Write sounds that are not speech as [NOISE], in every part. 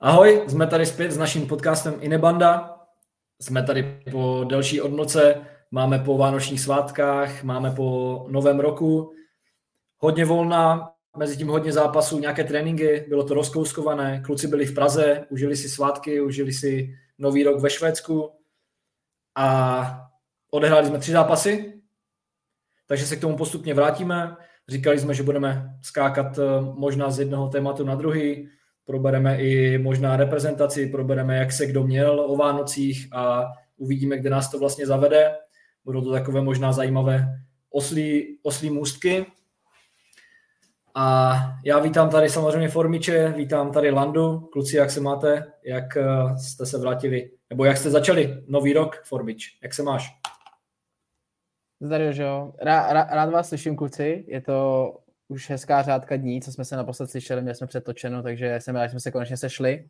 Ahoj, jsme tady zpět s naším podcastem Inebanda. Jsme tady po delší odnoce, máme po vánočních svátkách, máme po novém roku. Hodně volna, mezi tím hodně zápasů, nějaké tréninky, bylo to rozkouskované, kluci byli v Praze, užili si svátky, užili si nový rok ve Švédsku a odehráli jsme tři zápasy, takže se k tomu postupně vrátíme. Říkali jsme, že budeme skákat eh, možná z jednoho tématu na druhý, probereme i možná reprezentaci, probereme, jak se kdo měl o Vánocích a uvidíme, kde nás to vlastně zavede. Budou to takové možná zajímavé oslí, oslí můstky. A já vítám tady samozřejmě Formiče, vítám tady Landu. Kluci, jak se máte? Jak eh, jste se vrátili? Nebo jak jste začali nový rok, Formič? Jak se máš? Že jo. Rá, rá, rád vás slyším, kluci. Je to už hezká řádka dní, co jsme se naposled slyšeli, měli jsme přetočeno, takže jsem rád, že jsme se konečně sešli.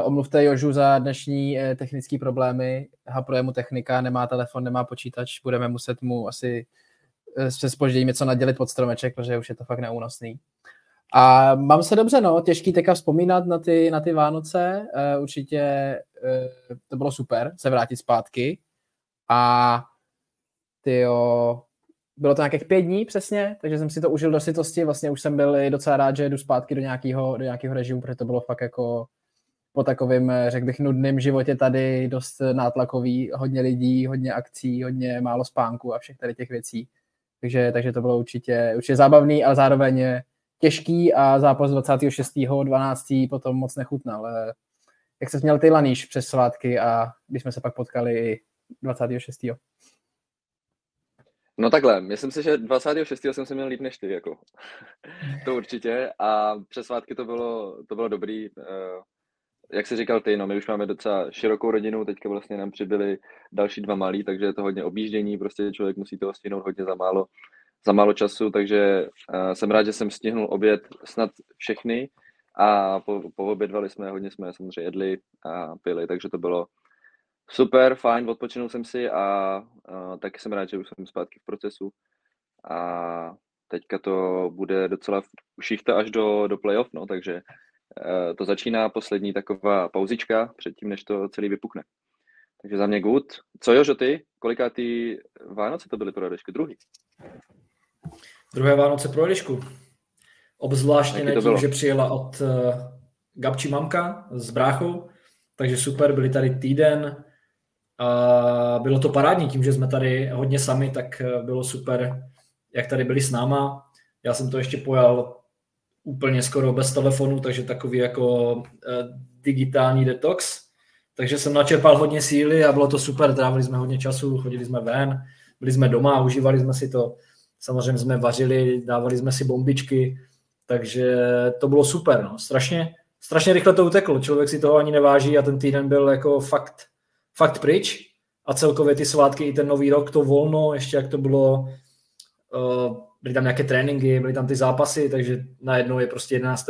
Uh, omluvte Jožu za dnešní uh, technické problémy. Hapruje mu technika, nemá telefon, nemá počítač, budeme muset mu asi uh, se spožděním něco nadělit pod stromeček, protože už je to fakt neúnosný. A mám se dobře, no, těžký teďka vzpomínat na ty, na ty Vánoce, určitě to bylo super se vrátit zpátky a ty jo, bylo to nějakých pět dní přesně, takže jsem si to užil do sytosti, vlastně už jsem byl docela rád, že jdu zpátky do nějakého, do nějakého režimu, protože to bylo fakt jako po takovém, řekl bych, nudném životě tady dost nátlakový, hodně lidí, hodně akcí, hodně málo spánku a všech tady těch věcí. Takže, takže to bylo určitě, určitě zábavný, ale zároveň těžký a zápas 26.12. potom moc nechutnal. Jak se měl ty laníš přes svátky a když jsme se pak potkali 26. No takhle, myslím si, že 26. jsem se měl líp než ty, jako. [LAUGHS] to určitě. A přes svátky to bylo, to bylo dobrý. Uh, jak jsi říkal ty, no my už máme docela širokou rodinu, teďka vlastně nám přibyli další dva malí, takže je to hodně objíždění, prostě člověk musí toho stihnout hodně za málo, za málo času, takže uh, jsem rád, že jsem stihnul oběd snad všechny a po, poobědvali jsme, hodně jsme samozřejmě jedli a pili, takže to bylo, Super, fajn, odpočinul jsem si a, a taky jsem rád, že už jsem zpátky v procesu a teďka to bude docela šichta až do, do playoff, no, takže e, to začíná poslední taková pauzička předtím, než to celý vypukne. Takže za mě good. Co Jožo, ty? Koliká ty Vánoce to byly pro Edešky? Druhý? Druhé Vánoce pro Edešku. Obzvláště ne tím, že přijela od uh, Gabči mamka s bráchou, takže super, byli tady týden, a bylo to parádní tím, že jsme tady hodně sami, tak eh, bylo super, jak tady byli s náma. Já jsem to ještě pojal úplně skoro bez telefonu, takže takový jako eh, digitální detox. Takže jsem načerpal hodně síly a bylo to super, trávili jsme hodně času, chodili jsme ven, byli jsme doma, užívali jsme si to. Samozřejmě jsme vařili, dávali jsme si bombičky, takže to bylo super. No. Strašně, strašně rychle to uteklo, člověk si toho ani neváží a ten týden byl jako fakt fakt pryč a celkově ty svátky i ten nový rok, to volno, ještě jak to bylo, uh, byly tam nějaké tréninky, byly tam ty zápasy, takže najednou je prostě 11.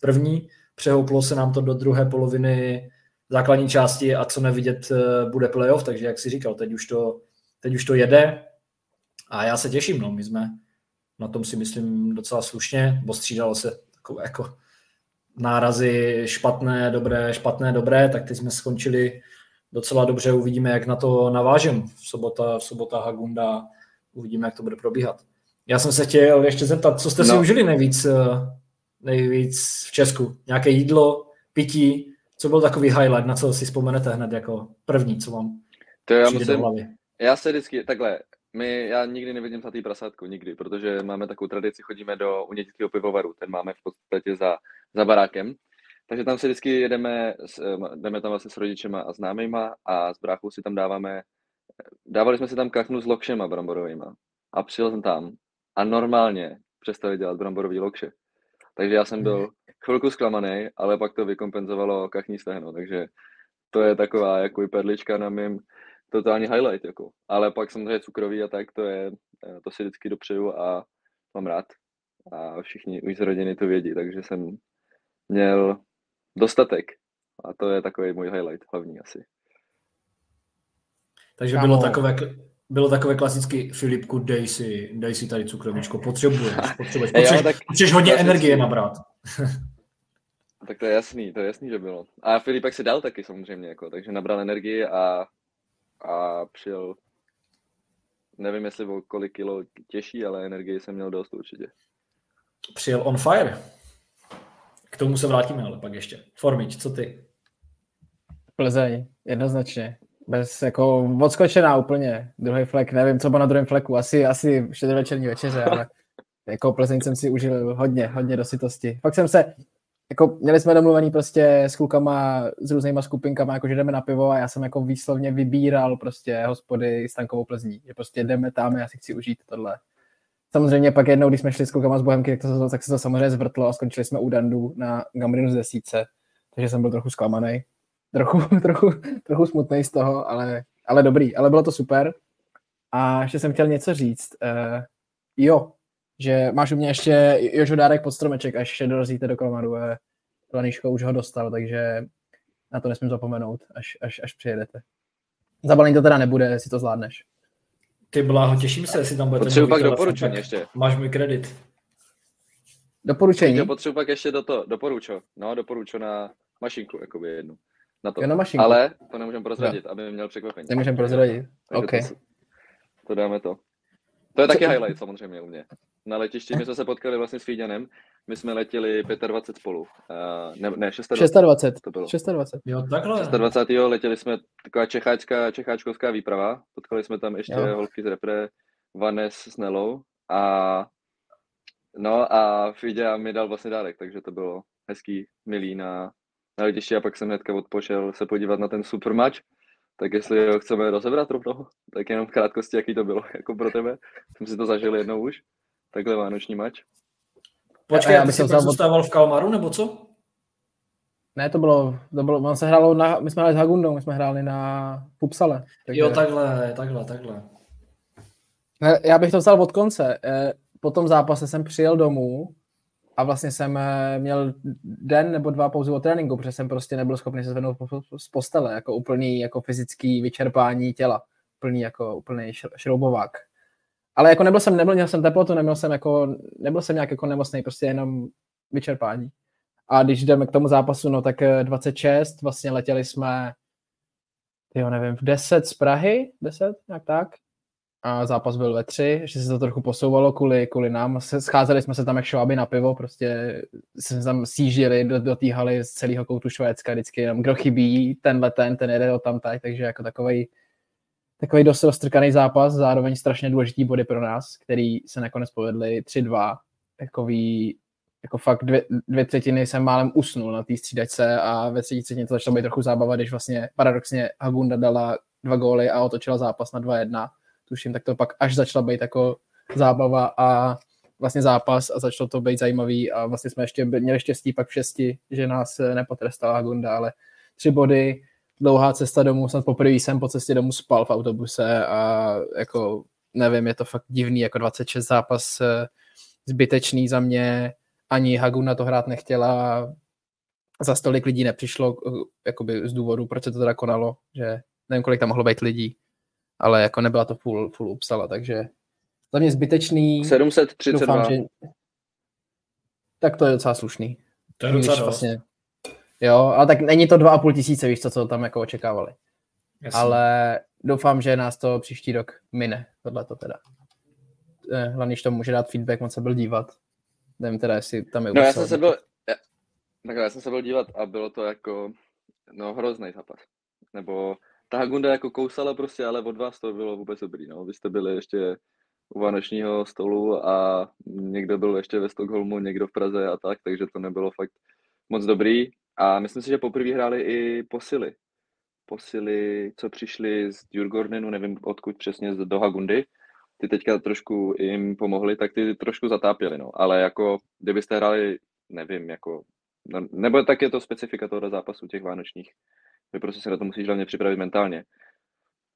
první, přehouplo se nám to do druhé poloviny základní části a co nevidět, uh, bude playoff, takže jak si říkal, teď už to, teď už to jede a já se těším, no, my jsme na tom si myslím docela slušně, bo střídalo se takové jako nárazy špatné, dobré, špatné, dobré, tak teď jsme skončili docela dobře. Uvidíme, jak na to navážem v sobota, v sobota Hagunda. Uvidíme, jak to bude probíhat. Já jsem se chtěl ještě zeptat, co jste no. si užili nejvíc, eh, nejvíc v Česku? Nějaké jídlo, pití? Co byl takový highlight, na co si vzpomenete hned jako první, co vám to já musím, do hlavy? Já se vždycky, takhle, my, já nikdy nevidím zlatý prasátku, nikdy, protože máme takovou tradici, chodíme do unětického pivovaru, ten máme v podstatě za, za barákem takže tam si vždycky jedeme, s, jdeme tam vlastně s rodičema a známýma a s bráchou si tam dáváme, dávali jsme si tam kachnu s lokšema bramborovýma. A přijel jsem tam a normálně přestali dělat bramborový lokše. Takže já jsem byl chvilku zklamaný, ale pak to vykompenzovalo kachní stehno, takže to je taková jako perlička na mým totální highlight, jako. Ale pak samozřejmě cukroví a tak, to je, to si vždycky dopřeju a mám rád. A všichni už z rodiny to vědí, takže jsem měl dostatek. A to je takový můj highlight hlavní asi. Takže bylo takové, bylo takové klasicky Filipku, dej si, dej si tady cukrovičko, potřebuješ, [LAUGHS] potřebuješ, potřebuješ, tak, potřebuješ hodně energie nabrat. [LAUGHS] Tak to je jasný, to je jasný, že bylo. A Filipek si dal taky samozřejmě, jako, takže nabral energii a, a přijel, nevím jestli o kolik kilo těžší, ale energii jsem měl dost určitě. Přijel on fire. K tomu se vrátíme, ale pak ještě. Formič, co ty? Plzeň, jednoznačně. Bez jako odskočená úplně. Druhý flek, nevím, co bylo na druhém fleku. Asi, asi večerní večeře, ale [LAUGHS] jako Plzeň jsem si užil hodně, hodně do sytosti. Fakt jsem se, jako měli jsme domluvený prostě s klukama, s různýma skupinkama, jako že jdeme na pivo a já jsem jako výslovně vybíral prostě hospody s tankovou Plzní, že prostě jdeme tam, já si chci užít tohle. Samozřejmě pak jednou, když jsme šli s klukama z Bohemky, tak, to, tak se to samozřejmě zvrtlo a skončili jsme u Dandu na Gamrinu z desíce, takže jsem byl trochu zklamaný. Trochu, [LAUGHS] trochu, trochu smutný z toho, ale, ale dobrý, ale bylo to super. A ještě jsem chtěl něco říct. Uh, jo, že máš u mě ještě Jožo Dárek pod stromeček, až ještě dorazíte do Kalmaru. Laniško už ho dostal, takže na to nesmím zapomenout, až, až, až přijedete. Zabalení to teda nebude, jestli to zvládneš. Ty bláho, těším se, jestli tam budete Potřebuji pak doporučení ještě. Máš můj kredit. Doporučení? Potřebuji pak ještě do to, doporučo. No, doporučo na mašinku, jakoby jednu. Na to. Jo, na mašinku. Ale to nemůžeme prozradit, no. aby měl překvapení. Nemůžeme prozradit, OK. To, to dáme to. To je taky highlight samozřejmě u mě. Na letišti my jsme se potkali vlastně s Fíďanem, my jsme letěli 25 spolu. Uh, ne, ne 26. 26. To bylo. 26. Jo, takhle. 26. letěli jsme taková čecháčská, čecháčkovská výprava. Potkali jsme tam ještě jo. holky z repre, Vanes s Nelou a no a Fíďa mi dal vlastně dárek, takže to bylo hezký, milý na, na letišti a pak jsem hnedka odpošel se podívat na ten super match tak jestli ho chceme rozebrat rovnou, tak jenom v krátkosti, jaký to bylo [LAUGHS] jako pro tebe. Jsem si to zažil jednou už, takhle vánoční mač. Počkej, já, ty jsi zůstával v Kalmaru, nebo co? Ne, to bylo, to bylo, on se hrálo na, my jsme hráli s Hagundou, my jsme hráli na Pupsale. Takže... Jo, takhle, takhle, takhle. Já bych to vzal od konce. Eh, po tom zápase jsem přijel domů a vlastně jsem eh, měl den nebo dva pauzy od tréninku, protože jsem prostě nebyl schopný se zvednout z postele, jako úplný jako fyzický vyčerpání těla, úplný jako úplný šroubovák. Ale jako nebyl jsem, nebyl, měl jsem teplotu, nebyl jsem jako, nebyl jsem nějak jako nemocný, prostě jenom vyčerpání. A když jdeme k tomu zápasu, no tak 26, eh, vlastně letěli jsme, jo, nevím, v 10 z Prahy, 10, nějak tak a zápas byl ve tři, ještě se to trochu posouvalo kvůli, kvůli nám. Scházeli jsme se tam jak šváby na pivo, prostě jsme tam sížili do, do té haly z celého koutu Švédska, vždycky jenom kdo chybí, tenhle ten, ten jede tam tak, takže jako takový takový dost roztrkaný zápas, zároveň strašně důležitý body pro nás, který se nakonec povedly 3-2, takový, jako fakt dvě, dvě třetiny jsem málem usnul na té střídačce a ve třetí třetině to začalo být trochu zábava, když vlastně paradoxně Hagunda dala dva góly a otočila zápas na 2-1 tuším, tak to pak až začala být jako zábava a vlastně zápas a začalo to být zajímavý a vlastně jsme ještě měli štěstí pak v šesti, že nás nepotrestala Gunda, ale tři body, dlouhá cesta domů, snad poprvé jsem po cestě domů spal v autobuse a jako nevím, je to fakt divný, jako 26 zápas eh, zbytečný za mě, ani Haguna to hrát nechtěla, za stolik lidí nepřišlo eh, jakoby z důvodu, proč se to teda konalo, že nevím, kolik tam mohlo být lidí, ale jako nebyla to full, full upsala, takže za mě zbytečný. 732. Doufám, že... Tak to je docela slušný. To je docela vlastně... Jo, ale tak není to 2,5 tisíce, víš co, co tam jako očekávali. Jasně. Ale doufám, že nás to příští rok mine, tohle to teda. Eh, hlavně, že to může dát feedback, moc se byl dívat. Nevím teda, jestli tam je No já jsem se byl, já, já jsem se byl dívat a bylo to jako, no hrozný zápas. Nebo ta Hagunda jako kousala prostě, ale od vás to bylo vůbec dobrý, no. Vy jste byli ještě u vánočního stolu a někdo byl ještě ve Stockholmu, někdo v Praze a tak, takže to nebylo fakt moc dobrý. A myslím si, že poprvé hráli i posily. Posily, co přišli z Djurgårdenu, nevím odkud přesně, do Hagundy. Ty teďka trošku jim pomohli, tak ty trošku zatápěli, no. Ale jako, kdybyste hráli, nevím, jako, no, nebo tak je to specifika toho zápasu těch vánočních že prostě se na to musíš hlavně připravit mentálně.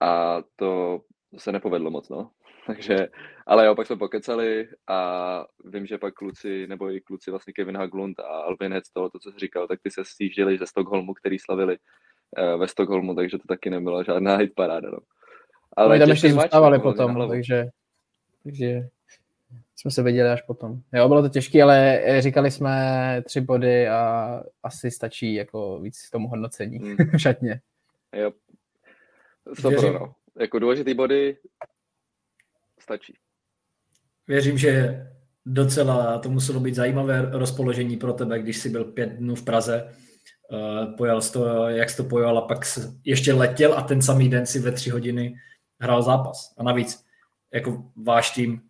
A to se nepovedlo moc, no. Takže, ale jo, pak jsme pokecali a vím, že pak kluci, nebo i kluci vlastně Kevin Haglund a Alvin Hetz, toho, to, co jsi říkal, tak ty se stížili ze Stockholmu, který slavili uh, ve Stockholmu, takže to taky nebyla žádná hit paráda, no. Ale no, tam ještě zůstávali potom, takže, takže jsme se viděli až potom. Jo, bylo to těžké, ale říkali jsme tři body a asi stačí jako víc tomu hodnocení hmm. v [LAUGHS] šatně. Jo. Super, no. Jako důležitý body stačí. Věřím, že docela to muselo být zajímavé rozpoložení pro tebe, když jsi byl pět dnů v Praze. Uh, pojel jsi to, jak jsi to pojel a pak ještě letěl a ten samý den si ve tři hodiny hrál zápas. A navíc, jako váš tým,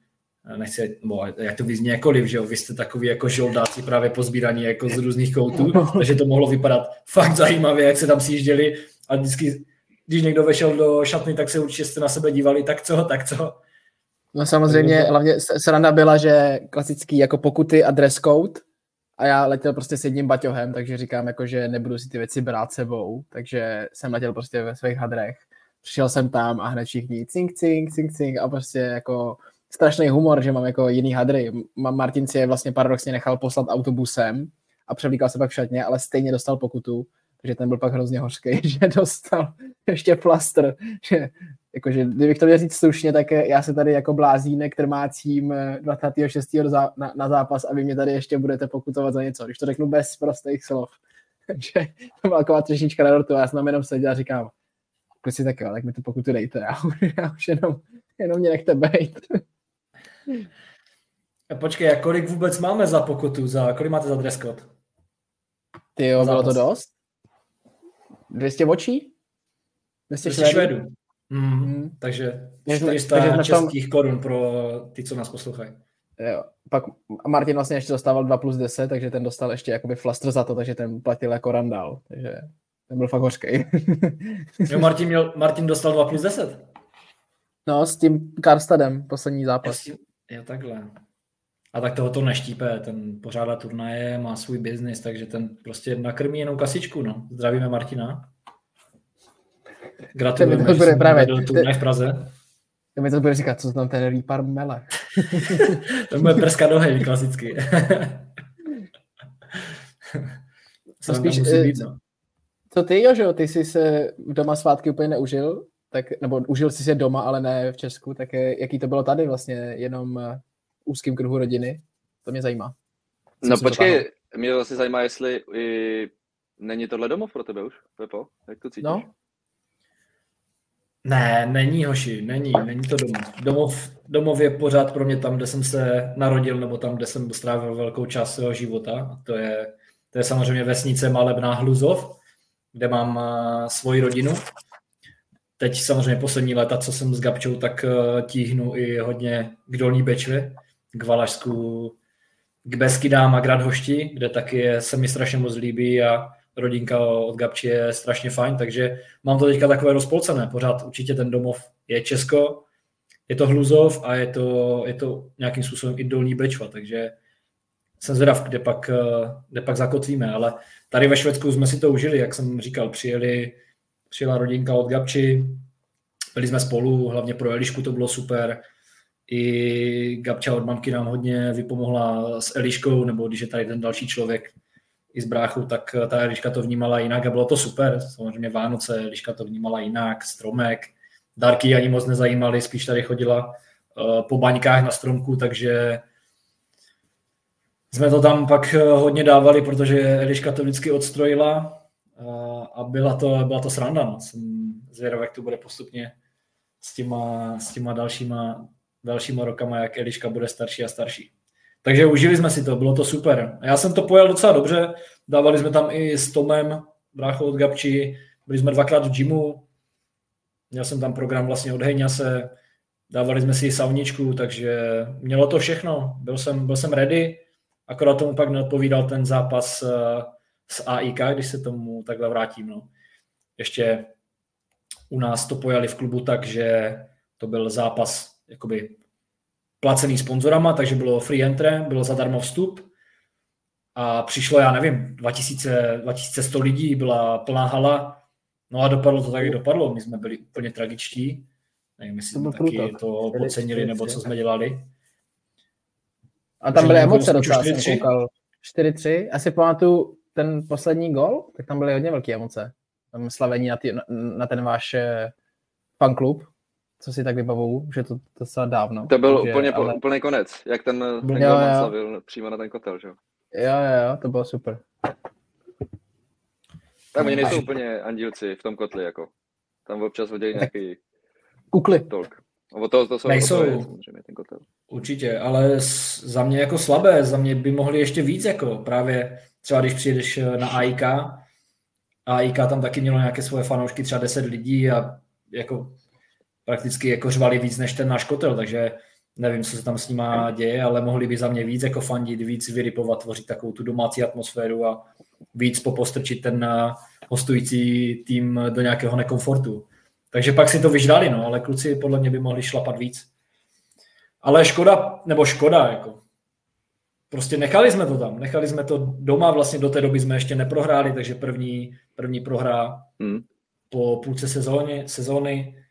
nechci, bo, jak to vyzní jakoliv, že jo, vy jste takový jako žoldáci právě pozbíraní jako z různých koutů, [LAUGHS] takže to mohlo vypadat fakt zajímavě, jak se tam sjížděli a vždycky, když někdo vešel do šatny, tak se určitě jste na sebe dívali, tak co, tak co. No samozřejmě, hlavně sranda byla, že klasický jako pokuty a dress code a já letěl prostě s jedním baťohem, takže říkám jako, že nebudu si ty věci brát sebou, takže jsem letěl prostě ve svých hadrech. Přišel jsem tam a hned všichni cink, cink, cink, cink a prostě jako strašný humor, že mám jako jiný hadry. Martin si je vlastně paradoxně nechal poslat autobusem a převlíkal se pak v šatně, ale stejně dostal pokutu, takže ten byl pak hrozně hořký, [LAUGHS] že dostal ještě plastr, že jakože, kdybych to měl říct slušně, tak já se tady jako blázínek trmácím 26. Na, na, na zápas a vy mě tady ještě budete pokutovat za něco, když to řeknu bez prostých slov. [LAUGHS] Takže to byla taková třešnička na dortu a já jsem tam jenom seděl a říkám, kluci tak jo, tak mi to pokutu dejte, já, [LAUGHS] já už jenom, jenom mě nechte bejt. A počkej, a kolik vůbec máme za pokutu? Za, kolik máte za dress code? Ty jo, bylo to dost? 200 očí? 200, 200 švédů. Mm, mm. Takže 400 takže českých tom... korun pro ty, co nás poslouchají. Jo. Pak Martin vlastně ještě dostával 2 plus 10, takže ten dostal ještě jakoby flastr za to, takže ten platil jako randál. Takže ten byl fakt hořký. [LAUGHS] jo, Martin, měl, Martin dostal 2 plus 10. No, s tím Karstadem, poslední zápas. Jo, takhle. A tak toho to neštípe, ten pořádá turnaje, má svůj biznis, takže ten prostě nakrmí jenom kasičku, no. Zdravíme Martina. Gratulujeme, to bude právě, do turnaj v Praze. To mi to bude říkat, co tam ten rýpar mele. [LAUGHS] to bude prska do hej, klasicky. [LAUGHS] Co spíš, musí být, no. Co ty, Jožo, ty jsi se doma svátky úplně neužil? tak, nebo užil jsi se doma, ale ne v Česku, tak jaký to bylo tady vlastně, jenom v úzkým kruhu rodiny? To mě zajímá. Jsem no počkej, mě vlastně zajímá, jestli i... není tohle domov pro tebe už, Pepo? Jak to cítíš? No. Ne, není hoši, není, není to domov. domov. Domov je pořád pro mě tam, kde jsem se narodil, nebo tam, kde jsem strávil velkou část svého života. A to je, to je samozřejmě vesnice Malebná Hluzov, kde mám svoji rodinu teď samozřejmě poslední léta, co jsem s Gabčou, tak eh, tíhnu i hodně k Dolní Bečvě, k Valašsku, k Beskydám a k Radhošti, kde taky je, se mi strašně moc líbí a rodinka od Gabči je strašně fajn, takže mám to teďka takové rozpolcené. Pořád určitě ten domov je Česko, je to Hluzov a je to, je to nějakým způsobem i Dolní Bečva, takže jsem zvědav, kde pak, kde pak zakotvíme, ale tady ve Švédsku jsme si to užili, jak jsem říkal, přijeli přijela rodinka od Gabči, byli jsme spolu, hlavně pro Elišku to bylo super. I Gabča od mamky nám hodně vypomohla s Eliškou, nebo když je tady ten další člověk i s bráchou, tak ta Eliška to vnímala jinak a bylo to super. Samozřejmě Vánoce, Eliška to vnímala jinak, stromek, dárky ani moc nezajímaly, spíš tady chodila eh, po baňkách na stromku, takže jsme to tam pak eh, hodně dávali, protože Eliška to vždycky odstrojila a byla to, byla to sranda. No. Jsem zvědav, jak to bude postupně s těma, s těma dalšíma, dalšíma rokama, jak Eliška bude starší a starší. Takže užili jsme si to, bylo to super. Já jsem to pojel docela dobře, dávali jsme tam i s Tomem, bráchou od Gabči, byli jsme dvakrát v gymu, měl jsem tam program vlastně od se, dávali jsme si sauničku, takže mělo to všechno, byl jsem, byl jsem ready, akorát tomu pak neodpovídal ten zápas eh, s AIK, když se tomu takhle vrátím. No. Ještě u nás to pojali v klubu tak, že to byl zápas jakoby placený sponzorama, takže bylo free entry, bylo zadarmo vstup a přišlo, já nevím, 2000, 2100 lidí, byla plná hala, no a dopadlo to tak, jak dopadlo. My jsme byli úplně tragičtí, nevím, jestli jsme taky to podcenili, nebo co jsme dělali. A tam byly emoce docela, jsem koukal. 4-3. Asi pamatuju, ten poslední gol, tak tam byly hodně velké emoce. Tam slavení na, ty, na, na ten váš eh, fanklub. Co si tak vybavuju, že to docela dávno. To byl takže, úplně ale... úplný konec, jak ten, ten jo, jo. slavil přímo na ten kotel, že jo? Jo, jo, jo, to bylo super. Tak oni nejsou úplně andílci v tom kotli, jako. Tam občas hodí nějaký kukly. Tolk. O to, to jsou nejsou. To je, ten kotel. Určitě, ale za mě jako slabé, za mě by mohli ještě víc, jako právě třeba když přijedeš eh, na AIK, a AIK tam taky mělo nějaké svoje fanoušky, třeba 10 lidí a jako prakticky jako řvali víc než ten náš kotel, takže nevím, co se tam s nima děje, ale mohli by za mě víc jako fandit, víc vyrypovat, tvořit takovou tu domácí atmosféru a víc popostrčit ten eh, hostující tým do nějakého nekomfortu. Takže pak si to vyždali, no, ale kluci podle mě by mohli šlapat víc. Ale škoda, nebo škoda, jako. Prostě nechali jsme to tam, nechali jsme to doma, vlastně do té doby jsme ještě neprohráli, takže první, první prohra hmm. po půlce sezóny, sezóny,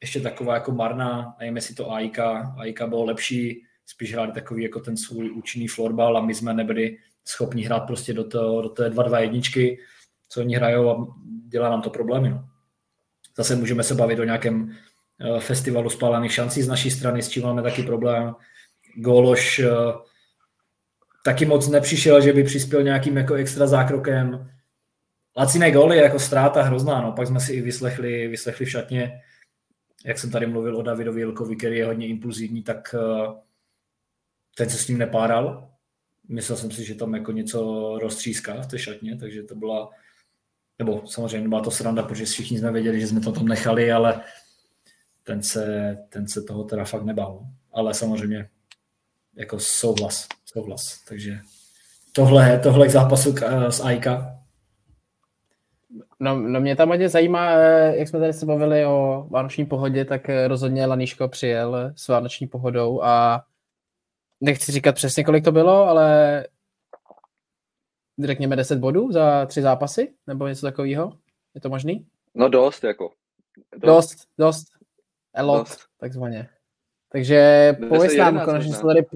ještě taková jako marná, nevím jestli to AIK, AIK bylo lepší, spíš hráli takový jako ten svůj účinný florbal a my jsme nebyli schopni hrát prostě do, to, do té 2-2 jedničky, co oni hrajou a dělá nám to problémy. No. Zase můžeme se bavit o nějakém eh, festivalu spálených šancí z naší strany, s čím máme taky problém. Góloš eh, taky moc nepřišel, že by přispěl nějakým jako extra zákrokem. Laciné góly jako ztráta hrozná, no. pak jsme si i vyslechli, vyslechli v šatně, jak jsem tady mluvil o Davidovi Jelkovi, který je hodně impulzivní, tak eh, ten se s ním nepáral. Myslel jsem si, že tam jako něco roztříská v té šatně, takže to byla nebo samozřejmě byla to sranda, protože všichni jsme věděli, že jsme to tam nechali, ale ten se, ten se toho teda fakt nebál. Ale samozřejmě jako souhlas, souhlas. Takže tohle, tohle k zápasu s Aika. No, no mě tam hodně zajímá, eh, jak jsme tady se bavili o vánoční pohodě, tak eh, rozhodně Laníško přijel s vánoční pohodou a nechci říkat přesně, kolik to bylo, ale řekněme 10 bodů za tři zápasy, nebo něco takového? Je to možný? No dost, jako. Dost, dost. dost. A lot, dost. takzvaně. Takže pověs nám, konečně tady,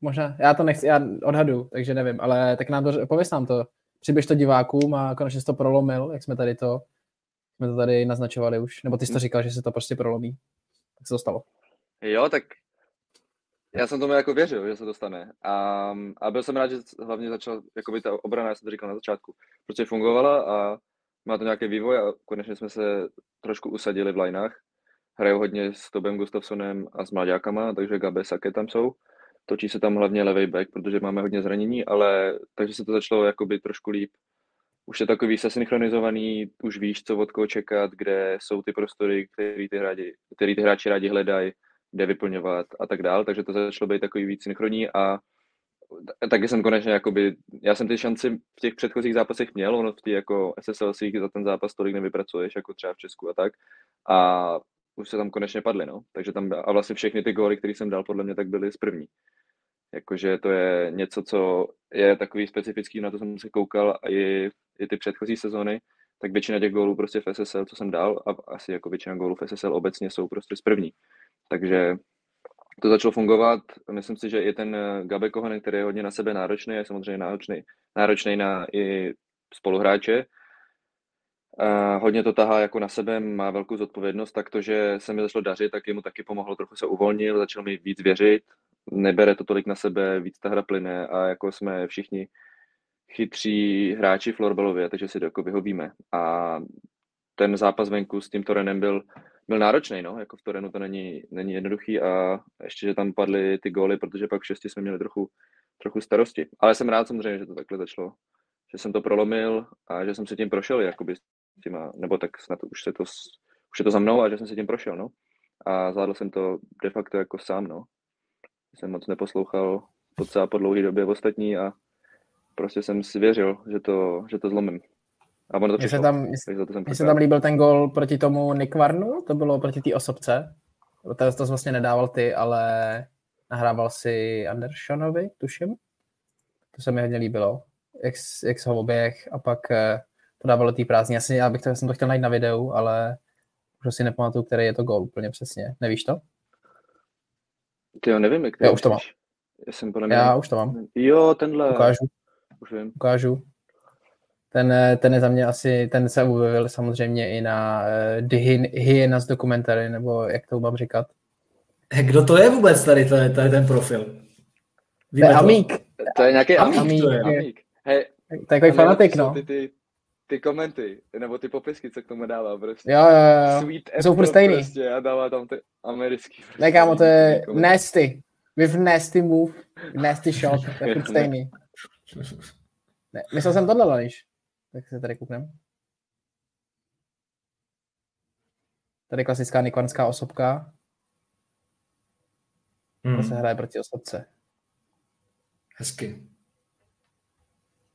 možná, já to nechci, já odhadu, takže nevím, ale tak nám to, pověs nám to, přiběž to divákům a konečně jsi to prolomil, jak jsme tady to, jsme to tady naznačovali už, nebo ty jsi to říkal, že se to prostě prolomí. Tak se to stalo. Jo, tak já jsem tomu jako věřil, že se dostane. A, a byl jsem rád, že hlavně začal, by ta obrana, já jsem to říkal na začátku, prostě fungovala a má to nějaký vývoj a konečně jsme se trošku usadili v lineách. Hrajou hodně s Tobem Gustafsonem a s mladákama, takže Gabe Sake tam jsou. Točí se tam hlavně levý back, protože máme hodně zranění, ale takže se to začalo jakoby trošku líp. Už je takový sesynchronizovaný, už víš, co od koho čekat, kde jsou ty prostory, který ty, hráči, který ty hráči rádi hledají kde vyplňovat a tak dál, takže to začalo být takový víc synchronní a taky jsem konečně, jakoby, já jsem ty šanci v těch předchozích zápasech měl, ono v těch jako SSLC za ten zápas tolik nevypracuješ, jako třeba v Česku a tak. A už se tam konečně padly, no. Takže tam, a vlastně všechny ty góly, které jsem dal, podle mě tak byly z první. Jakože to je něco, co je takový specifický, na to jsem se koukal i, i ty předchozí sezóny, tak většina těch gólů prostě v SSL, co jsem dal, a asi jako většina gólů v SSL obecně jsou prostě z první. Takže to začalo fungovat. Myslím si, že i ten eh, Gabe Kohonen, který je hodně na sebe náročný, je samozřejmě náročný, náročný na i spoluhráče. Hodně to tahá jako na sebe, má velkou zodpovědnost, tak to, že se mi začalo dařit, tak jemu taky pomohlo, trochu se uvolnil, začal mi víc věřit, nebere to tolik na sebe, víc ta hra plyne a jako jsme všichni chytří hráči florbalově, takže si to jako vyhovíme. A ten zápas venku s tím Torenem byl byl náročný, no, jako v Torenu to není, není jednoduchý a ještě, že tam padly ty góly, protože pak v šesti jsme měli trochu, trochu starosti. Ale jsem rád samozřejmě, že to takhle začalo, že jsem to prolomil a že jsem se tím prošel, jakoby těma, nebo tak snad už, se to, už je to za mnou a že jsem se tím prošel, no. A zvládl jsem to de facto jako sám, no. Jsem moc neposlouchal docela po dlouhé době v ostatní a prostě jsem si věřil, že to, že to zlomím. A ono to mně se tam, mně se tam líbil ten gol proti tomu Nikvarnu, to bylo proti té osobce. To, to vlastně nedával ty, ale nahrával si Andersonovi, tuším. To se mi hodně líbilo, jak, jak se ho oběh a pak eh, to dávalo tý prázdní. Asi já bych to, jsem to chtěl najít na videu, ale už si nepamatuju, který je to gol úplně přesně. Nevíš to? Ty jo, nevím, jak Já už to mám. Já, jsem Já už to mám. Jo, tenhle. Ukážu. Už vím. Ukážu ten, ten je za mě asi, ten se objevil samozřejmě i na uh, The Hyenas dokumentary, nebo jak to mám říkat. Kdo to je vůbec tady, to je, to je ten profil? Víme to je Amík. To je nějaký Amík. Amík, to je. Amík. Hej, takový fanatik, no. Ty, ty, ty komenty, nebo ty popisky, co k tomu dává prostě. Jo, jo, jo. Sweet Jsou furt stejný. Prostě a dává tam ty americký. Prostě ne, kámo, to je nasty. With nasty move, nasty shot, to je [LAUGHS] furt stejný. Ne, myslel jsem tohle, Laniš. Tak se tady kouknem. Tady klasická nikvanská osobka. Hmm. To se hraje proti osobce. Hezky.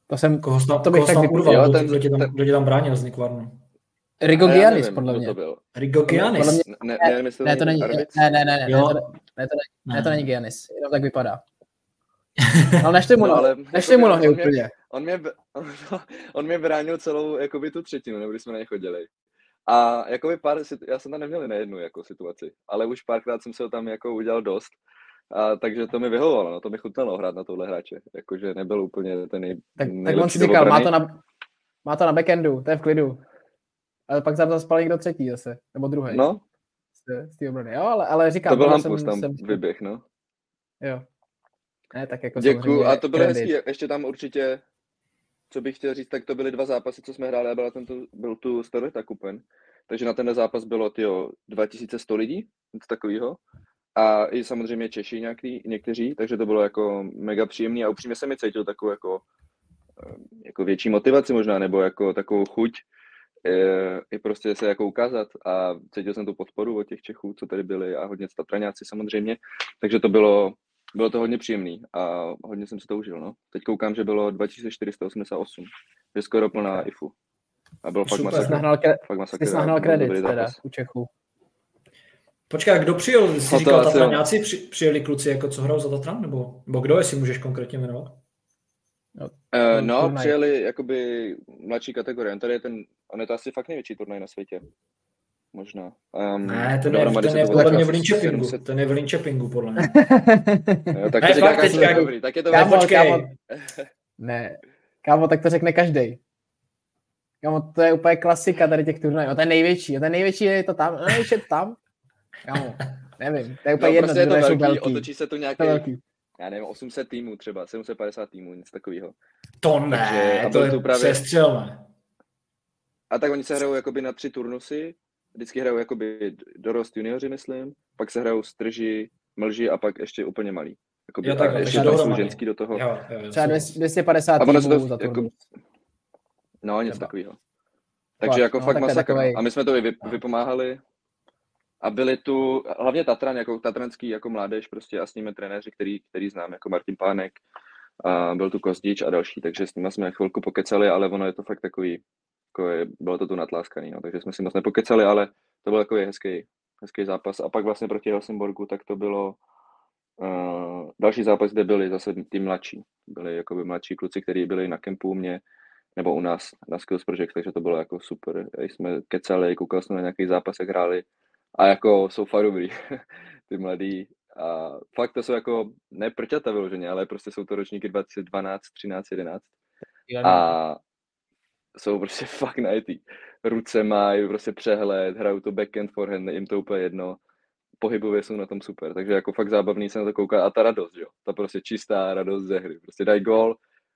To jsem, koho tam, to bych koho tak urval, jo, ten, kdo, tě tam, kdo tě tam bránil z Nikvarnu? Rigo Giannis, podle mě. To byl. Rigo Giannis? Mě, ne, ne, ne, ne, to není, ne, ne, ne, ne, ne, to, ne, to, ne, ne, to není Giannis, jenom tak vypadá. Ale nešte mu, no, ale, nešte mu nohy úplně. On mě, on, on mě bránil celou jakoby tu třetinu, nebo když jsme na ně chodili. A jakoby pár, já jsem tam neměl na jednu jako situaci, ale už párkrát jsem se ho tam jako udělal dost a, takže to mi vyhovovalo, no to mi chutnalo hrát na tohle hráče. Jakože nebyl úplně ten nej, Tak, tak on si říkal, má to, na, má to na backendu, to je v klidu. Ale pak tam zaspal někdo třetí zase, nebo druhý. No. Z, z té obrany, jo, ale, ale říkám. To byl Hampus, tam jsem, vyběh, no. Jo. Ne, tak jako Děkuju, a to bylo hezký, ještě tam určitě, co bych chtěl říct, tak to byly dva zápasy, co jsme hráli a byla tento, byl tu Starleta Kupen. Takže na tenhle zápas bylo tyjo, 2100 lidí, něco takového. A i samozřejmě Češi nějaký, někteří, takže to bylo jako mega příjemný a upřímně jsem mi cítil takovou jako, eh, jako větší motivaci možná, nebo jako takovou chuť je, je prostě se jako ukázat a cítil jsem tu podporu od těch Čechů, co tady byli a hodně Tatraňáci samozřejmě, takže to bylo, bylo to hodně příjemný a hodně jsem si to užil, no. Teď koukám, že bylo 2488, je skoro plná IFU. A bylo fakt masakr. Nahnal, kre- fakt masakr. Jsi nahnal kredit teda u Čechů. Počkej, kdo přijel? Jsi no říkal Tatraňáci, při, přijeli kluci, jako co hrajou za Tatran? Nebo, nebo kdo, jestli můžeš konkrétně jmenovat? No, uh, no přijeli jakoby mladší kategorie. Tady je ten, on je to asi fakt největší turnaj na světě. Možná. Um, ne, ten je, ten je podle mě v Linköpingu. Ten je v Linköpingu, podle mě. [LAUGHS] jo, tak, ne, to fakt, teďka, dobrý, tak je to kámo, kámo, [LAUGHS] ne, kámo, tak to řekne každý. Kámo, to je úplně klasika tady těch turnajů. To je největší, to je největší, je to tam, největší je to tam. Kámo, nevím, to je úplně no, jedno, prostě je to velký, velký, otočí se tu nějaký, velký. já nevím, 800 týmů třeba, 750 týmů, nic takového. To ne, Takže, a to je právě... přestřelné. A tak oni se hrajou jakoby na tři turnusy, vždycky hrajou jakoby dorost junioři, myslím, pak se hrajou strži, mlži a pak ještě úplně malý. Jakoby, jo, tak, a ještě to jsou ženský do toho. Jo, jo, Třeba 250 týmů to, za jako, No, něco takového. Takže jako no, fakt masakr. Takovej... A my jsme to vy, vypomáhali, a byli tu hlavně Tatran, jako tatranský jako mládež prostě a s nimi trenéři, který, který znám, jako Martin Pánek, a byl tu Kozdič a další, takže s nimi jsme chvilku pokecali, ale ono je to fakt takový, jako je, bylo to tu natláskaný, no, takže jsme si moc nepokecali, ale to byl takový hezký, hezký zápas. A pak vlastně proti Helsingborgu, tak to bylo uh, další zápas, kde byli zase ty mladší. Byli jakoby mladší kluci, kteří byli na kempu u mě, nebo u nás na Skills Project, takže to bylo jako super. Jsme kecali, koukali jsme na nějaký zápas, jak hráli a jako jsou fakt dobrý, [LAUGHS] ty mladí. A fakt to jsou jako, ne prťata vyloženě, ale prostě jsou to ročníky 2012, 13, 11. A jsou prostě [LAUGHS] fakt najetý. Ruce mají prostě přehled, hrajou to backhand, forehand, jim to úplně jedno. Pohybově jsou na tom super, takže jako fakt zábavný se na to kouká a ta radost, jo. Ta prostě čistá radost ze hry. Prostě dají gol,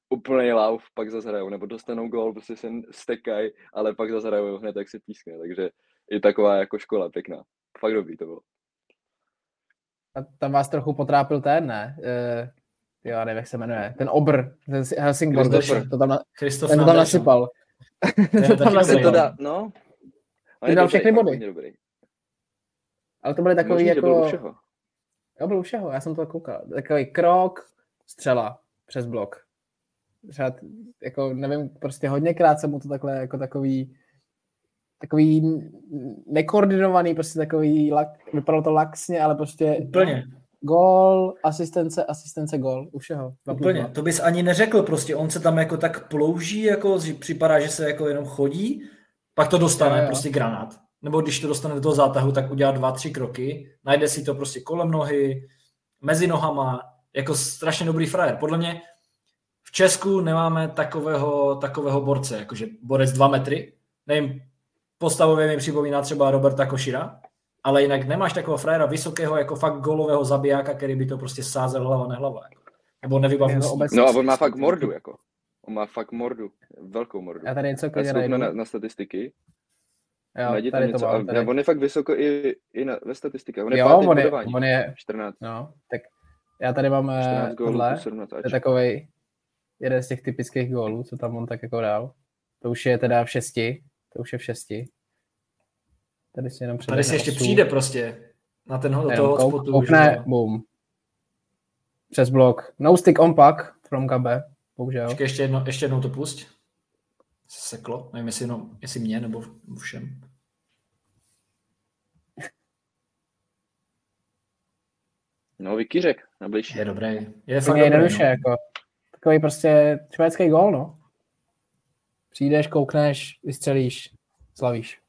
úplný lauf, pak zase hrajou, nebo dostanou gol, prostě se stekají, ale pak zase hrajou hned, jak se pískne, takže i taková jako škola pěkná. Fakt dobrý to bylo. A tam vás trochu potrápil ten, ne? Uh, jo, nevím, jak se jmenuje. Ten obr, ten Helsingborg, to tam, na, ten to tam nasypal. to tam nasypal. To dá, no. Ty dal všechny body. Dobrý. Ale to byly takový Možný, jako... Byl u všeho. Jo, byl u všeho, já jsem to koukal. Takový krok, střela přes blok. Třeba, jako nevím, prostě hodněkrát jsem mu to takhle jako takový takový nekoordinovaný, prostě takový, lak, vypadalo to laxně, ale prostě Úplně. gol, asistence, asistence, gol, u všeho. Úplně, to bys ani neřekl, prostě on se tam jako tak plouží, jako připadá, že se jako jenom chodí, pak to dostane jo, jo. prostě granát. Nebo když to dostane do toho zátahu, tak udělá dva, tři kroky, najde si to prostě kolem nohy, mezi nohama, jako strašně dobrý frajer. Podle mě Česku nemáme takového, takového borce, jakože borec dva metry. Nevím, postavově mi připomíná třeba Roberta Košira, ale jinak nemáš takového frajera vysokého, jako fakt golového zabijáka, který by to prostě sázel hlava nehlava. Jako. Nebo nevybavu. No a on má fakt mordu, jako. On má fakt mordu, velkou mordu. Já tady něco klidně najdu. Na, na statistiky. Jo, Najdi tady něco. to mám, tady. On je fakt vysoko i, i na, ve statistikách. On je jo, on je, on je, 14. No, tak já tady mám 14 eh, gólů, tohle, 17 to je takovej jeden z těch typických gólů, co tam on tak jako dal. To už je teda v šesti, to už je v šesti. Tady si jenom Tady si ještě přijde prostě na ten do toho hotspotu. Koukne, boom. Přes blok. No stick on pack from Gabe, bohužel. Počkej, ještě, jedno, ještě jednou to pusť. Seklo, nevím, jestli, jenom, jestli mě nebo všem. No, Vikýřek, na blíž. Je dobrý. Je fakt dobrý, no. jako. Takový prostě švédský gól, no. Přijdeš, koukneš, vystřelíš, slavíš.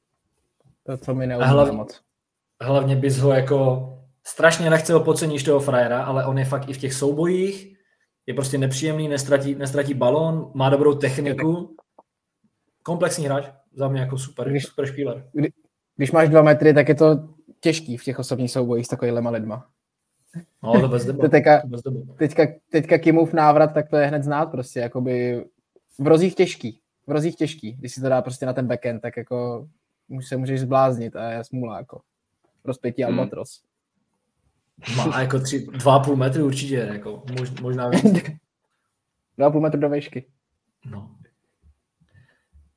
To, co mi neumí hlavně, moc. Hlavně bys ho jako strašně lehce ho podceníš toho frajera, ale on je fakt i v těch soubojích, je prostě nepříjemný, nestratí, nestratí balón, má dobrou techniku. Komplexní hráč, za mě jako super, když, super špíler. Kdy, když máš dva metry, tak je to těžký v těch osobních soubojích s takovýhlema lidma. No, to bez debat. teďka, teďka, teďka Kimův návrat, tak to je hned znát prostě, jakoby v rozích těžký, v rozích těžký, když si to dá prostě na ten backend, tak jako se můžeš zbláznit a je smůla jako rozpětí hmm. albatros. Má jako tři, dva a půl metry určitě, jako mož, možná víc. [LAUGHS] dva a půl metru do výšky. No.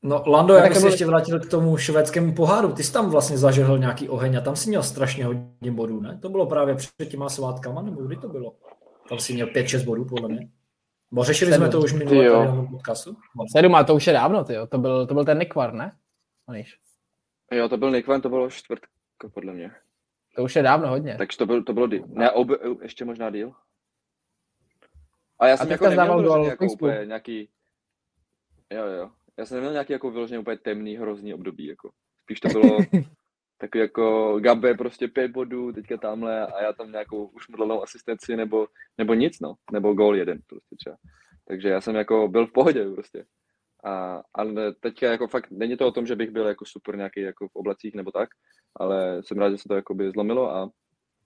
No, Lando, no, jak se byl... ještě vrátil k tomu švédskému poháru, ty jsi tam vlastně zažehl nějaký oheň a tam si měl strašně hodně bodů, ne? To bylo právě před těma svátkama, nebo kdy to bylo? Tam si měl 5-6 bodů, podle mě. Bo řešili Sedm. jsme to už minulé podcastu. Sedm, a to už je dávno, ty To byl, to byl ten Nikvar, ne? Aniž. Jo, to byl Nikvar, to bylo čtvrtka, podle mě. To už je dávno hodně. Takže to, byl, to bylo, ne, ob, ještě možná díl. A já jsem a jako neměl gol, jako úplně nějaký, jo, jo. Já jsem neměl nějaký jako vyloženě úplně temný, hrozný období, jako. Spíš to bylo [LAUGHS] takový jako Gabe prostě pět bodů, teďka tamhle a já tam nějakou už modlenou asistenci nebo, nebo nic, no. Nebo gol jeden prostě třeba. Takže já jsem jako byl v pohodě prostě. A, ale teďka jako fakt není to o tom, že bych byl jako super nějaký jako v oblacích nebo tak, ale jsem rád, že se to jako by zlomilo a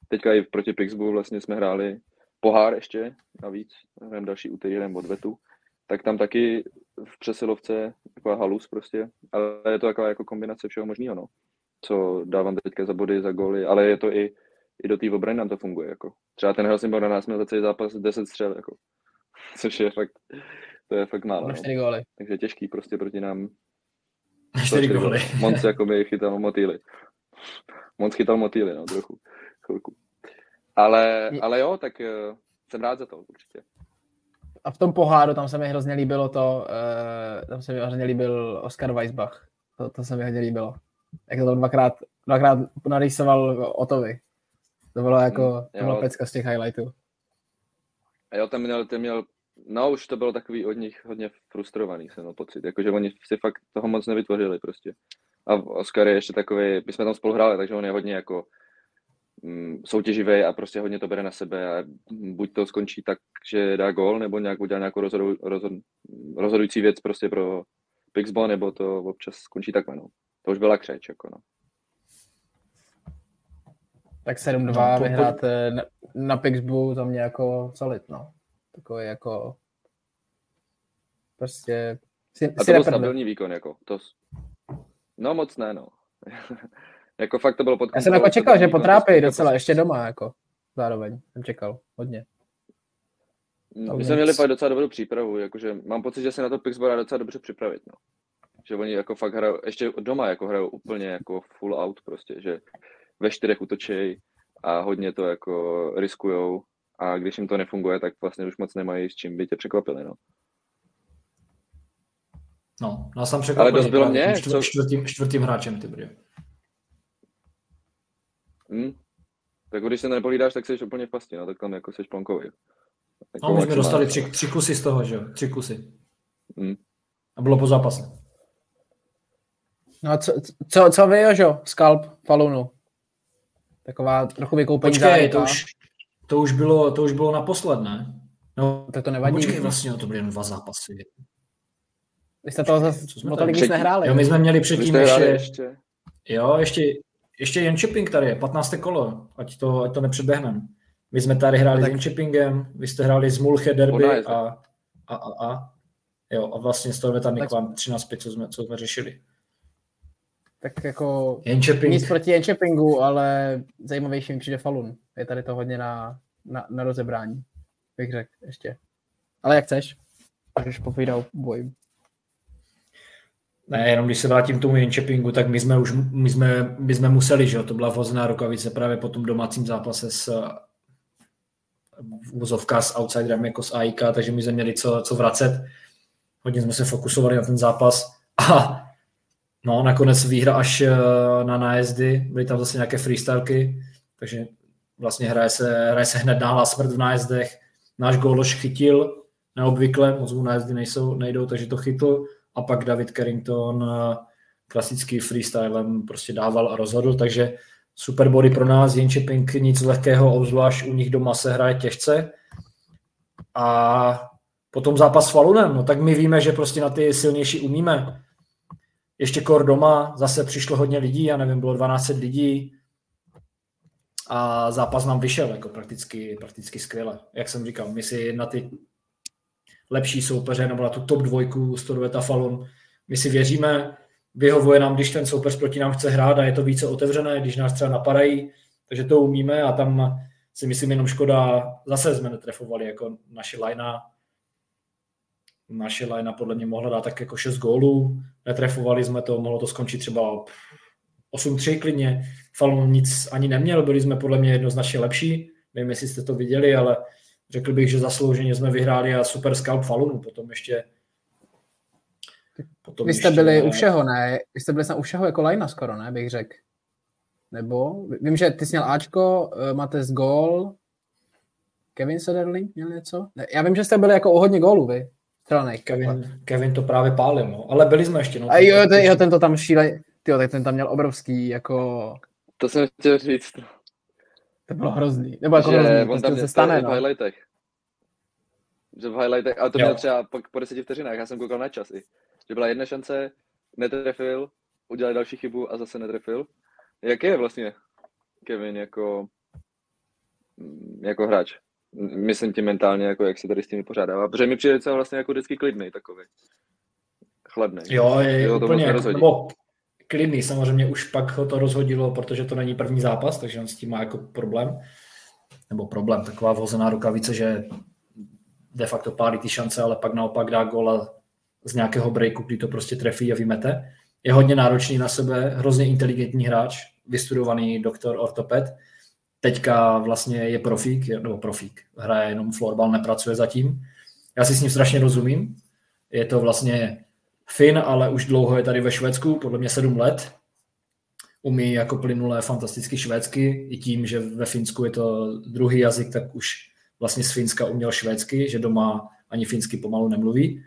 teďka i proti Pixbu vlastně jsme hráli pohár ještě navíc, hrajeme další úterý, hrajeme odvetu, tak tam taky v přesilovce taková halus prostě, ale je to taková jako kombinace všeho možného, no. Co dávám teďka za body, za góly, ale je to i, i do té obrany nám to funguje, jako. Třeba ten Helsingborg na nás měl za celý zápas 10 střel, jako. [LAUGHS] Což je fakt, to je fakt málo. No. góly. Takže těžký prostě proti nám. 4 góly. [LAUGHS] Moc jako mi chytal motýly. Moc chytal motýly, no, trochu. Chvilku. Ale, ale jo, tak uh, jsem rád za to určitě a v tom poháru tam se mi hrozně líbilo to, uh, tam se mi hrozně líbil Oscar Weisbach. To, to se mi hodně líbilo. Jak to tam dvakrát, dvakrát narýsoval Otovi. To bylo jako, mm, to byla pecka z těch highlightů. A jo, tam měl, ten měl, no už to bylo takový od nich hodně frustrovaný, jsem měl pocit. Jakože oni si fakt toho moc nevytvořili prostě. A Oscar je ještě takový, my jsme tam spolu hráli, takže on je hodně jako Mm, soutěživý a prostě hodně to bere na sebe a buď to skončí tak, že dá gol, nebo nějak udělá nějakou rozhodu, rozhod, rozhodující věc prostě pro Pixbo, nebo to občas skončí takhle, no. To už byla křeč, jako no. Tak 7-2 no, vyhrát eh, na, na Pixbu za mě jako solid, no. Takový jako prostě si, a to byl stabilní výkon, jako. To, no moc ne, no. [LAUGHS] Jako fakt to bylo pod Já jsem jako čekal, že potrápí docela, ještě doma, jako zároveň jsem čekal, hodně. Mm, my jsme měli fakt docela dobrou přípravu, jakože mám pocit, že se na to Pixbora docela dobře připravit, no. Že oni jako fakt hrajou, ještě doma jako hrajou úplně jako full out prostě, že ve čtyřech útočej a hodně to jako riskujou a když jim to nefunguje, tak vlastně už moc nemají s čím by tě překvapili, no. No, nás tam překvapili. Ale dost bylo mě, čtvrt, čtvrtým, čtvrtým hráčem, ty brio. Hmm. Tak když se nepolídáš, tak jsi úplně v pasti, no, tak tam jako jsi plonkový. Jako no, my jsme dostali tři, tři kusy z toho, že jo? Tři kusy. Hmm. A bylo po zápase. No a co, co, co vy, Jožo? Skalp Falunu. Taková trochu vykoupení Počkej, to už, to už, bylo, to už bylo naposled, ne? No, tak to nevadí. Počkej, vlastně, to byly jen dva zápasy. Vy jste toho zase tolik nic nehráli. Jo, my jsme měli předtím ještě, ještě, Jo, ještě, ještě jen chipping tady je, 15. kolo, ať to, ať to nepředběhneme. My jsme tady hráli no, tak... s Chippingem, vy jste hráli z Mulche Derby a, a, a, a, jo, a vlastně z toho tam tak... 13-5, co jsme, co jsme řešili. Tak jako Jenčeping. nic proti Jenčepingu, ale zajímavější mi přijde Falun. Je tady to hodně na, na, na rozebrání, bych řekl ještě. Ale jak chceš, můžeš povídat o boji. Ne, jenom když se vrátím k tomu Jenčepingu, tak my jsme už my jsme, my jsme museli, že jo, to byla vozná rukavice právě po tom domácím zápase s vozovka s outsiderem jako s AIK, takže my jsme měli co, co vracet. Hodně jsme se fokusovali na ten zápas a no, nakonec výhra až eh, na nájezdy, byly tam zase nějaké freestylky, takže vlastně hraje se, hraje se hned a smrt v nájezdech. Náš góloš chytil, neobvykle, moc mu nájezdy nejsou, nejdou, takže to chytl a pak David Carrington eh, klasický freestylem prostě dával a rozhodl, takže super body pro nás, jenže Pink nic lehkého, obzvlášť u nich doma se hraje těžce. A potom zápas s Falunem, no tak my víme, že prostě na ty silnější umíme. Ještě kor doma, zase přišlo hodně lidí, já nevím, bylo 12 lidí a zápas nám vyšel jako prakticky, prakticky skvěle. Jak jsem říkal, my si na ty lepší soupeře nebo na tu top dvojku Storveta Falun, my si věříme, vyhovuje nám, když ten soupeř proti nám chce hrát a je to více otevřené, když nás třeba napadají, takže to umíme a tam si myslím jenom škoda, zase jsme netrefovali jako naše lajna, naše lajna podle mě mohla dát tak jako 6 gólů, netrefovali jsme to, mohlo to skončit třeba 8-3 klidně, Falun nic ani neměl, byli jsme podle mě jednoznačně lepší, nevím, jestli jste to viděli, ale řekl bych, že zaslouženě jsme vyhráli a super scalp Falunu, potom ještě Potom Vy jste byli u všeho, ne? Vy jste byli snad u všeho jako lajna skoro, ne, bych řekl. Nebo? Vím, že ty jsi měl Ačko, eh, máte z gól, Kevin Sederling měl něco? Ne, já vím, že jste byli jako o hodně gólů, vy. Stranek. Kevin, Kevin to právě pálil, no. Ale byli jsme ještě, no. A jo, ten, jo, ten to tam šíle, tyjo, tak ten tam měl obrovský, jako... To jsem chtěl říct. To bylo hrozný. Nebo jako že hrozný, on tam se stane, no. v highlightech. Že v highlightech, ale to jo. měl třeba po, po deseti vteřinách, já jsem koukal na čas i že byla jedna šance, netrefil, udělal další chybu a zase netrefil. Jak je vlastně Kevin jako, jako hráč? Myslím tím mentálně, jako jak se tady s tím pořádá. Protože mi přijde celá vlastně jako vždycky klidný takový. Chladný. Jo, je, je úplně jako, nebo klidný, samozřejmě už pak ho to rozhodilo, protože to není první zápas, takže on s tím má jako problém. Nebo problém, taková vozená rukavice, že de facto pálí ty šance, ale pak naopak dá gól a z nějakého breaku, kdy to prostě trefí a vymete. Je hodně náročný na sebe, hrozně inteligentní hráč, vystudovaný doktor ortoped. Teďka vlastně je profík, nebo profík, hraje jenom florbal, nepracuje zatím. Já si s ním strašně rozumím. Je to vlastně Fin, ale už dlouho je tady ve Švédsku, podle mě sedm let. Umí jako plynulé fantasticky švédsky, i tím, že ve Finsku je to druhý jazyk, tak už vlastně z Finska uměl švédsky, že doma ani finsky pomalu nemluví.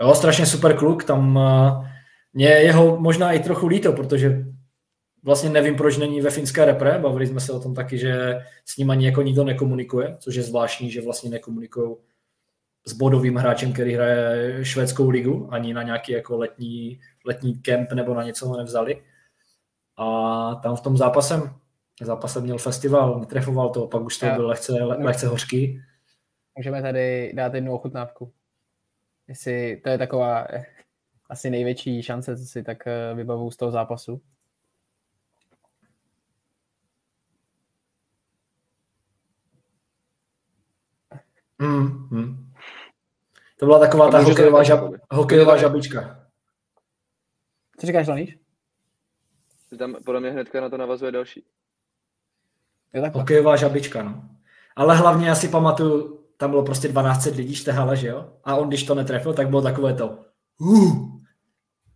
Jo, strašně super kluk, tam uh, mě jeho možná i trochu líto, protože vlastně nevím, proč není ve finské repre, bavili jsme se o tom taky, že s ním ani jako nikdo nekomunikuje, což je zvláštní, že vlastně nekomunikují s bodovým hráčem, který hraje švédskou ligu, ani na nějaký jako letní, letní kemp nebo na něco ho nevzali. A tam v tom zápasem, zápasem měl festival, netrefoval to, pak už to byl lehce, lehce hořký. Můžeme tady dát jednu ochutnávku. Jestli to je taková eh, asi největší šance, co si tak eh, vybavu z toho zápasu. Mm, mm. To byla taková ta hokejová, žab, hokejová žabička. Co říkáš, Laníš? Tam podle mě hnedka na to navazuje další. Je hokejová žabička, no. Ale hlavně já si pamatuju, tam bylo prostě 12 lidí štehala, že jo? A on, když to netrefil, tak bylo takové to uh,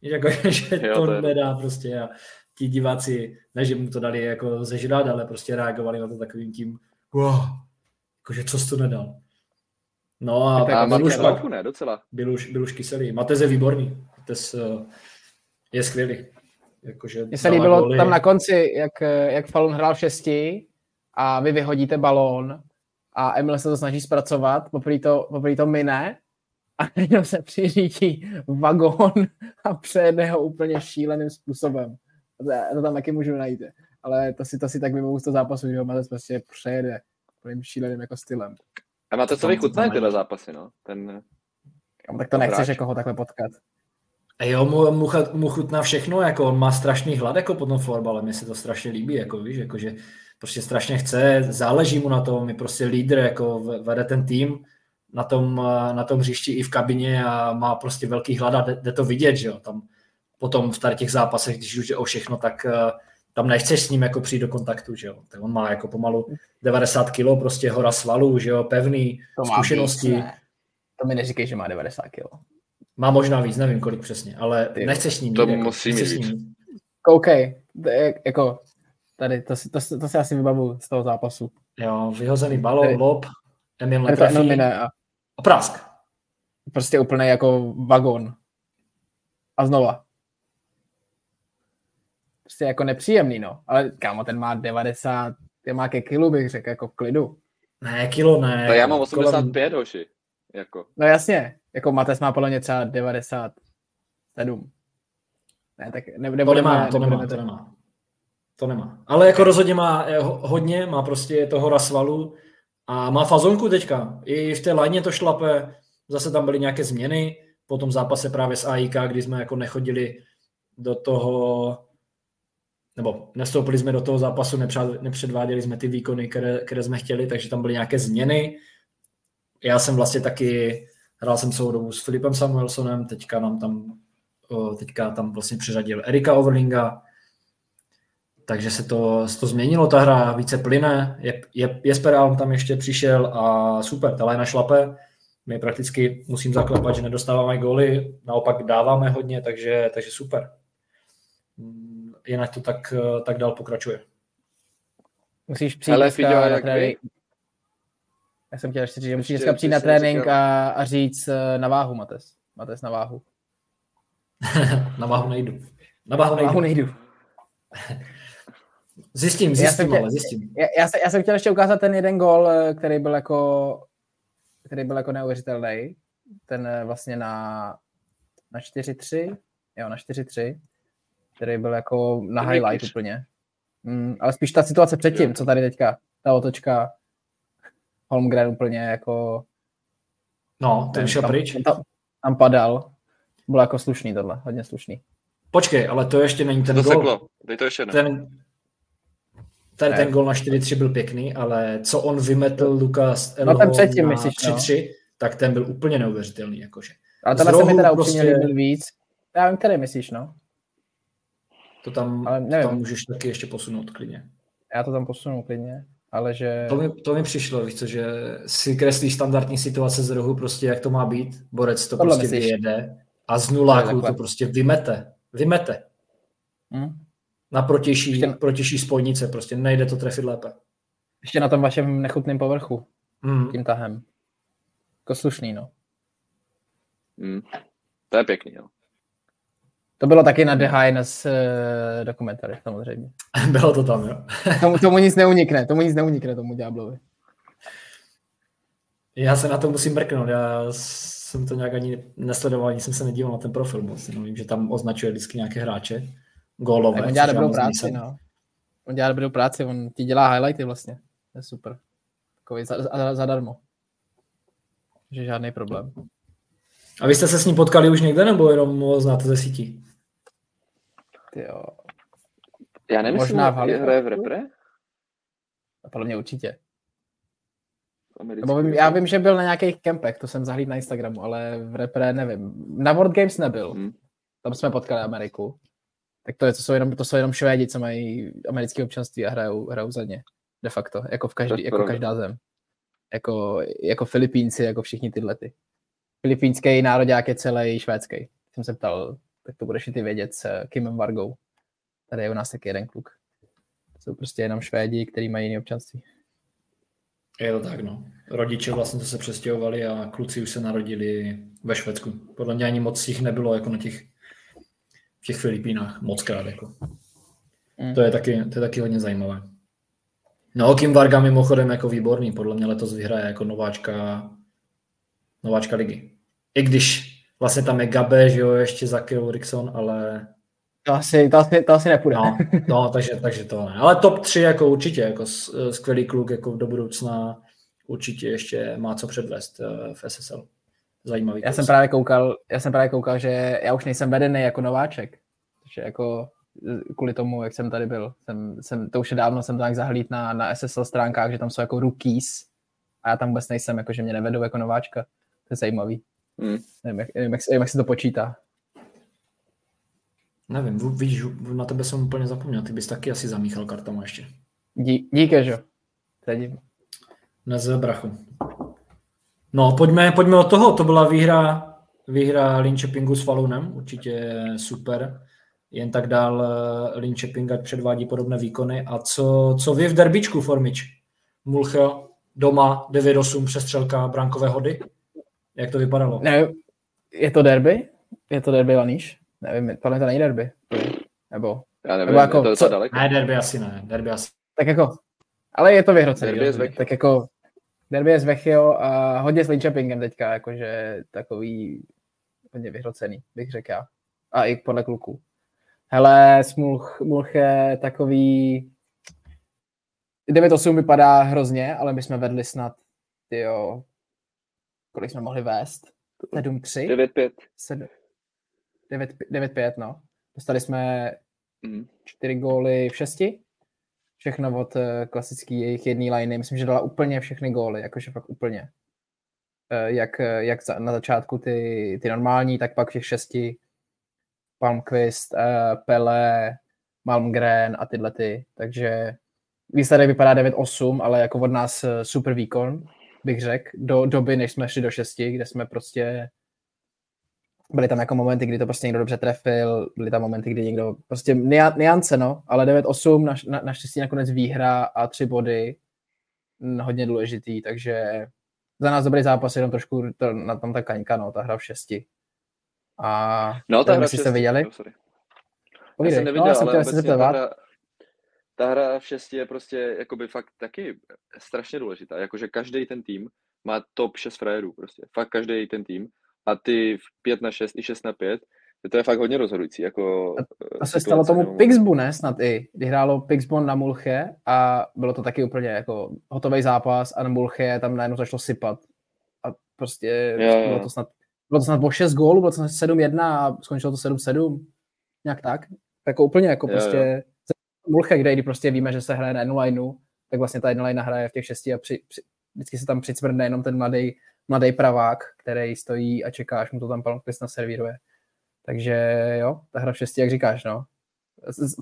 jako, [LAUGHS] že jo, to, to nedá prostě a ti diváci, ne, že mu to dali jako zežrat, ale prostě reagovali na to takovým tím wow, jakože co jsi to nedal. No a, a byl, už pak, ne, docela. Byl už, byl už kyselý. Matez je výborný. Matez uh, je skvělý. Jakože Mně se líbilo goly. tam na konci, jak, jak Falun hrál v šesti a vy vyhodíte balón a Emil se to snaží zpracovat, poprvé to, poprvé to mine a [LAUGHS] jenom se přiřídí vagón a přejede ho úplně šíleným způsobem. A to tam taky můžu najít. Ale to si, to si tak vybavu z toho zápasu, že ho prostě přejede úplným šíleným jako stylem. A máte co vychutná tyhle zápasy, no? Ten, tak to nechceš jako ho takhle potkat. A jo, mu, mu, mu chutná všechno, jako on má strašný hlad jako po tom florbale, mi se to strašně líbí, jako víš, jako že prostě strašně chce, záleží mu na tom, je prostě lídr, jako vede ten tým na tom, na tom hřišti i v kabině a má prostě velký hlad a jde, jde to vidět, že jo, tam potom v tady těch zápasech, když už jde o všechno, tak uh, tam nechceš s ním jako přijít do kontaktu, že jo. Tak on má jako pomalu 90 kg, prostě hora svalů, že jo, pevný, to zkušenosti. Víc, to mi neříkej, že má 90 kg. Má možná víc, nevím kolik přesně, ale Ty, nechceš s ním To jako, musí mít. OK, jako tady, to, to, to, to si asi vybavu z toho zápasu. Jo, vyhozený balon, lob, Emil netrefí a... a prask. Prostě úplně jako vagon. A znova prostě jako nepříjemný, no. Ale kámo, ten má 90, ten má ke kilu, bych řekl, jako v klidu. Ne, kilo ne. To já mám 85, kolem... hoši. Jako. No jasně, jako Mates má podle mě třeba 97. Ne, tak ne, to nemá, to nemá, to nemá. To nemá. Ale jako rozhodně má eh, hodně, má prostě toho rasvalu a má fazonku teďka. I v té lajně to šlape, zase tam byly nějaké změny, po tom zápase právě s AIK, kdy jsme jako nechodili do toho nebo nestoupili jsme do toho zápasu, nepředváděli jsme ty výkony, které, které jsme chtěli, takže tam byly nějaké změny. Já jsem vlastně taky, hrál jsem celou dobu s Filipem Samuelsonem, teďka nám tam, teďka tam vlastně přiřadil Erika Overlinga, takže se to, se to změnilo, ta hra více plyne, je, je, Jesper Alm tam ještě přišel a super, ta lajna šlape, my prakticky musím zaklepat, že nedostáváme góly, naopak dáváme hodně, takže, takže super jinak to tak, eh, tak dál pokračuje. Musíš přijít Ale dneska na trénink. Já jsem chtěl ještě říct, že musíš dneska přijít na trénink a, a říct eh, na váhu, Mates. Mates na váhu. [LAUGHS] na váhu nejdu. Na váhu nejdu. Na váhu nejdu. zjistím, [LAUGHS] zjistím, já jsem chtěl, ale zjistím. Já, já, jsem, já jsem chtěl ještě ukázat ten jeden gol, eh, který byl jako který byl jako neuvěřitelný. Ten vlastně na, na 4-3, jo, na 4-3 který byl jako na highlight úplně. Mm, ale spíš ta situace předtím, co tady teďka, ta otočka Holmgren úplně jako... No, ten šel pryč. Tam, tam padal. Bylo jako slušný tohle, hodně slušný. Počkej, ale to ještě není ten gol. Dej to ještě ne. Ten, tady ne. ten gol na 4-3 byl pěkný, ale co on vymetl Lukas no, ten předtím, na 3-3, no. tak ten byl úplně neuvěřitelný. Jakože. Ale tohle se mi teda upřímně prostě... líbil víc. Já vím, který myslíš, no. To tam, ale nevím. tam můžeš taky ještě posunout klidně. Já to tam posunu klidně, ale že... To mi, to mi přišlo, víš co, že si kreslíš standardní situace z rohu, prostě jak to má být, borec to Tohle prostě myslíš? vyjede a z nuláku to prostě vymete. Vymete. Hmm. Na protější, ještě... protější spojnice, prostě nejde to trefit lépe. Ještě na tom vašem nechutném povrchu, hmm. tím tahem. Jako slušný, no. Hmm. To je pěkný, jo. To bylo taky na The Highness uh, dokumentary, samozřejmě. [LAUGHS] bylo to tam, jo. [LAUGHS] tomu, tomu nic neunikne, tomu nic neunikne, tomu Diablovi. Já se na to musím mrknout, já jsem to nějak ani nesledoval, ani jsem se nedíval na ten profil moc, no, vím, že tam označuje vždycky nějaké hráče, gólové. on dělá dobrou práci, no. On dělá dobrou práci, on ti dělá highlighty vlastně, to je super. Takový za, zadarmo. Že žádný problém. A vy jste se s ním potkali už někde, nebo jenom ho znáte ze sítí? Jo. Já nemyslím, Možná v hraje v repre? Podle mě určitě. Nebo vím, já vím, že byl na nějakých kempech, to jsem zahlídl na Instagramu, ale v repre nevím. Na World Games nebyl. Hmm. Tam jsme potkali Ameriku. Tak to, je, to, jsou jenom, to jsou jenom Švédi, co mají americké občanství a hrajou, hrajou za ně. De facto, jako, v každý, jako každá zem. Jako, jako Filipínci, jako všichni tyhle ty. Filipínský národák je celý švédský. Jsem se ptal tak to budeš i ty vědět s Kimem Vargou. Tady je u nás taky jeden kluk. Jsou prostě jenom Švédi, kteří mají jiné občanství. Je to tak, no. Rodiče vlastně to se přestěhovali a kluci už se narodili ve Švédsku. Podle mě ani moc jich nebylo jako na těch, v těch Filipínách moc krát. Jako. Mm. To, je taky, to je taky hodně zajímavé. No, Kim Varga mimochodem jako výborný, podle mě letos vyhraje jako nováčka, nováčka ligy. I když vlastně tam je Gabe, že jo, ještě za Rickson, ale... To asi, to asi, to asi nepůjde. No, no takže, takže to ne. Ale top 3 jako určitě, jako skvělý kluk jako do budoucna určitě ještě má co předvést eh, v SSL. Zajímavý. Já jsem právě koukal, já jsem právě koukal, že já už nejsem vedený jako nováček. Takže jako kvůli tomu, jak jsem tady byl. Jsem, jsem, to už je dávno, jsem to nějak zahlít na, na SSL stránkách, že tam jsou jako rookies a já tam vůbec nejsem, jako že mě nevedou jako nováčka. To je zajímavý. Hmm. Nevím, jak, nevím, jak, nevím, jak se to počítá. Nevím, víš, na tebe jsem úplně zapomněl, ty bys taky asi zamíchal kartama ještě. Dí, díky, že? Neze, brachu. No, pojďme, pojďme od toho. To byla výhra, výhra Linköpingu s Falunem, určitě super. Jen tak dál eh, Linköping ať předvádí podobné výkony. A co, co vy v derbičku, Formič? Mulchel doma 9-8 přestřelka brankové hody? Jak to vypadalo? Ne, je to derby? Je to derby Laníš? Nevím, podle to není derby. Nebo, Já nevím, nebo jako, je to co? daleko. Ne, derby asi ne, derby asi. Tak jako, ale je to vyhrocený. Derby je z Tak jako, derby je z Vechio a hodně s Linköpingem teďka, jakože takový hodně vyhrocený, bych řekl já. A i podle kluků. Hele, Smulch, Smulch je takový... 9-8 vypadá hrozně, ale my jsme vedli snad, jo, kolik jsme mohli vést? 7-3? 9-5. 9-5, no. Dostali jsme mm. 4 góly v 6. Všechno od eh, klasický jejich jedné liney. Myslím, že dala úplně všechny góly, jakože fakt úplně. Eh, jak, eh, jak na začátku ty, ty normální, tak pak těch šesti Palmquist, Pele, Malmgren a tyhle ty. Takže výsledek vypadá 9-8, ale jako od nás super výkon bych řekl, do doby, než jsme šli do šesti, kde jsme prostě byly tam jako momenty, kdy to prostě někdo dobře trefil, byly tam momenty, kdy někdo, prostě niance, no, ale 9-8, na, na, naštěstí nakonec výhra a tři body, hodně důležitý, takže za nás dobrý zápas, jenom trošku to, na tom ta kaňka, no, ta hra v šesti. A no, ta hra v šesti. jste viděli? No, sorry. Já jsem neviděl, no, ale obecně ta hra, ta hra v šesti je prostě jakoby fakt taky strašně důležitá. Jakože každý ten tým má top 6 frajerů prostě. Fakt každý ten tým. A ty v 5 na 6 i 6 na 5, to je fakt hodně rozhodující. Jako, a se stalo tomu nebo... Pixbu, ne? Snad i. Kdy hrálo Pixbu na Mulche a bylo to taky úplně jako hotový zápas a na Mulche tam najednou začalo sypat. A prostě jo, bylo to snad bylo to snad o 6 gólů, bylo to snad 7-1 a skončilo to 7-7. Nějak tak. Jako úplně jako jo, prostě jo Mulche, kde kdy prostě víme, že se hraje na jednu lineu, tak vlastně ta jedna line hraje v těch šesti a při, při, vždycky se tam přicmrdne jenom ten mladý, mladý pravák, který stojí a čeká, až mu to tam Palmquist naservíruje. Takže jo, ta hra v šesti, jak říkáš, no.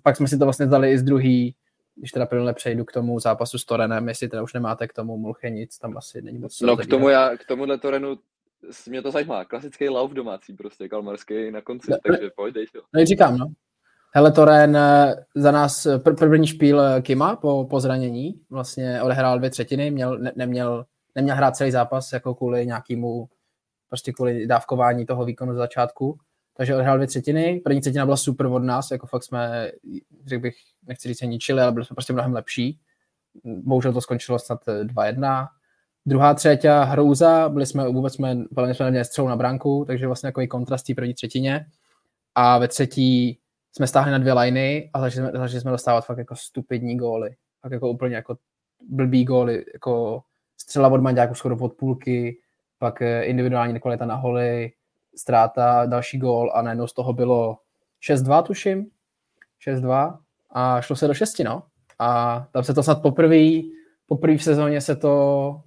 Pak jsme si to vlastně dali i z druhý, když teda plně přejdu k tomu zápasu s Torenem, jestli teda už nemáte k tomu Mulche nic, tam asi není moc. No k tomu já, k tomuhle Torenu mě to zajímá. Klasický lauf domácí prostě, kalmarský na konci, no, takže pojď, dej to. No říkám, no. Hele, Toren eh, za nás eh, pr- první špíl eh, Kima po, po zranění, vlastně odehrál dvě třetiny, měl, ne, neměl, neměl hrát celý zápas jako kvůli nějakému, prostě kvůli dávkování toho výkonu z začátku, takže odehrál dvě třetiny, první třetina byla super od nás, jako fakt jsme, řekl bych, nechci říct ničili, ale byli jsme prostě mnohem lepší. Bohužel to skončilo snad 2-1. Druhá třetí hrouza, byli jsme, vůbec jsme, jsme neměli střelu na branku, takže vlastně takový kontrast té první třetině. A ve třetí jsme stáhli na dvě liney a začali jsme, začali jsme dostávat fakt jako stupidní góly. Fakt jako úplně jako blbý góly, jako střela od Manďáku skoro pod půlky, pak eh, individuální kvalita na holy, ztráta, další gól a najednou z toho bylo 6-2 tuším, 6-2 a šlo se do šesti, no. A tam se to snad poprvé, poprvé v sezóně se to,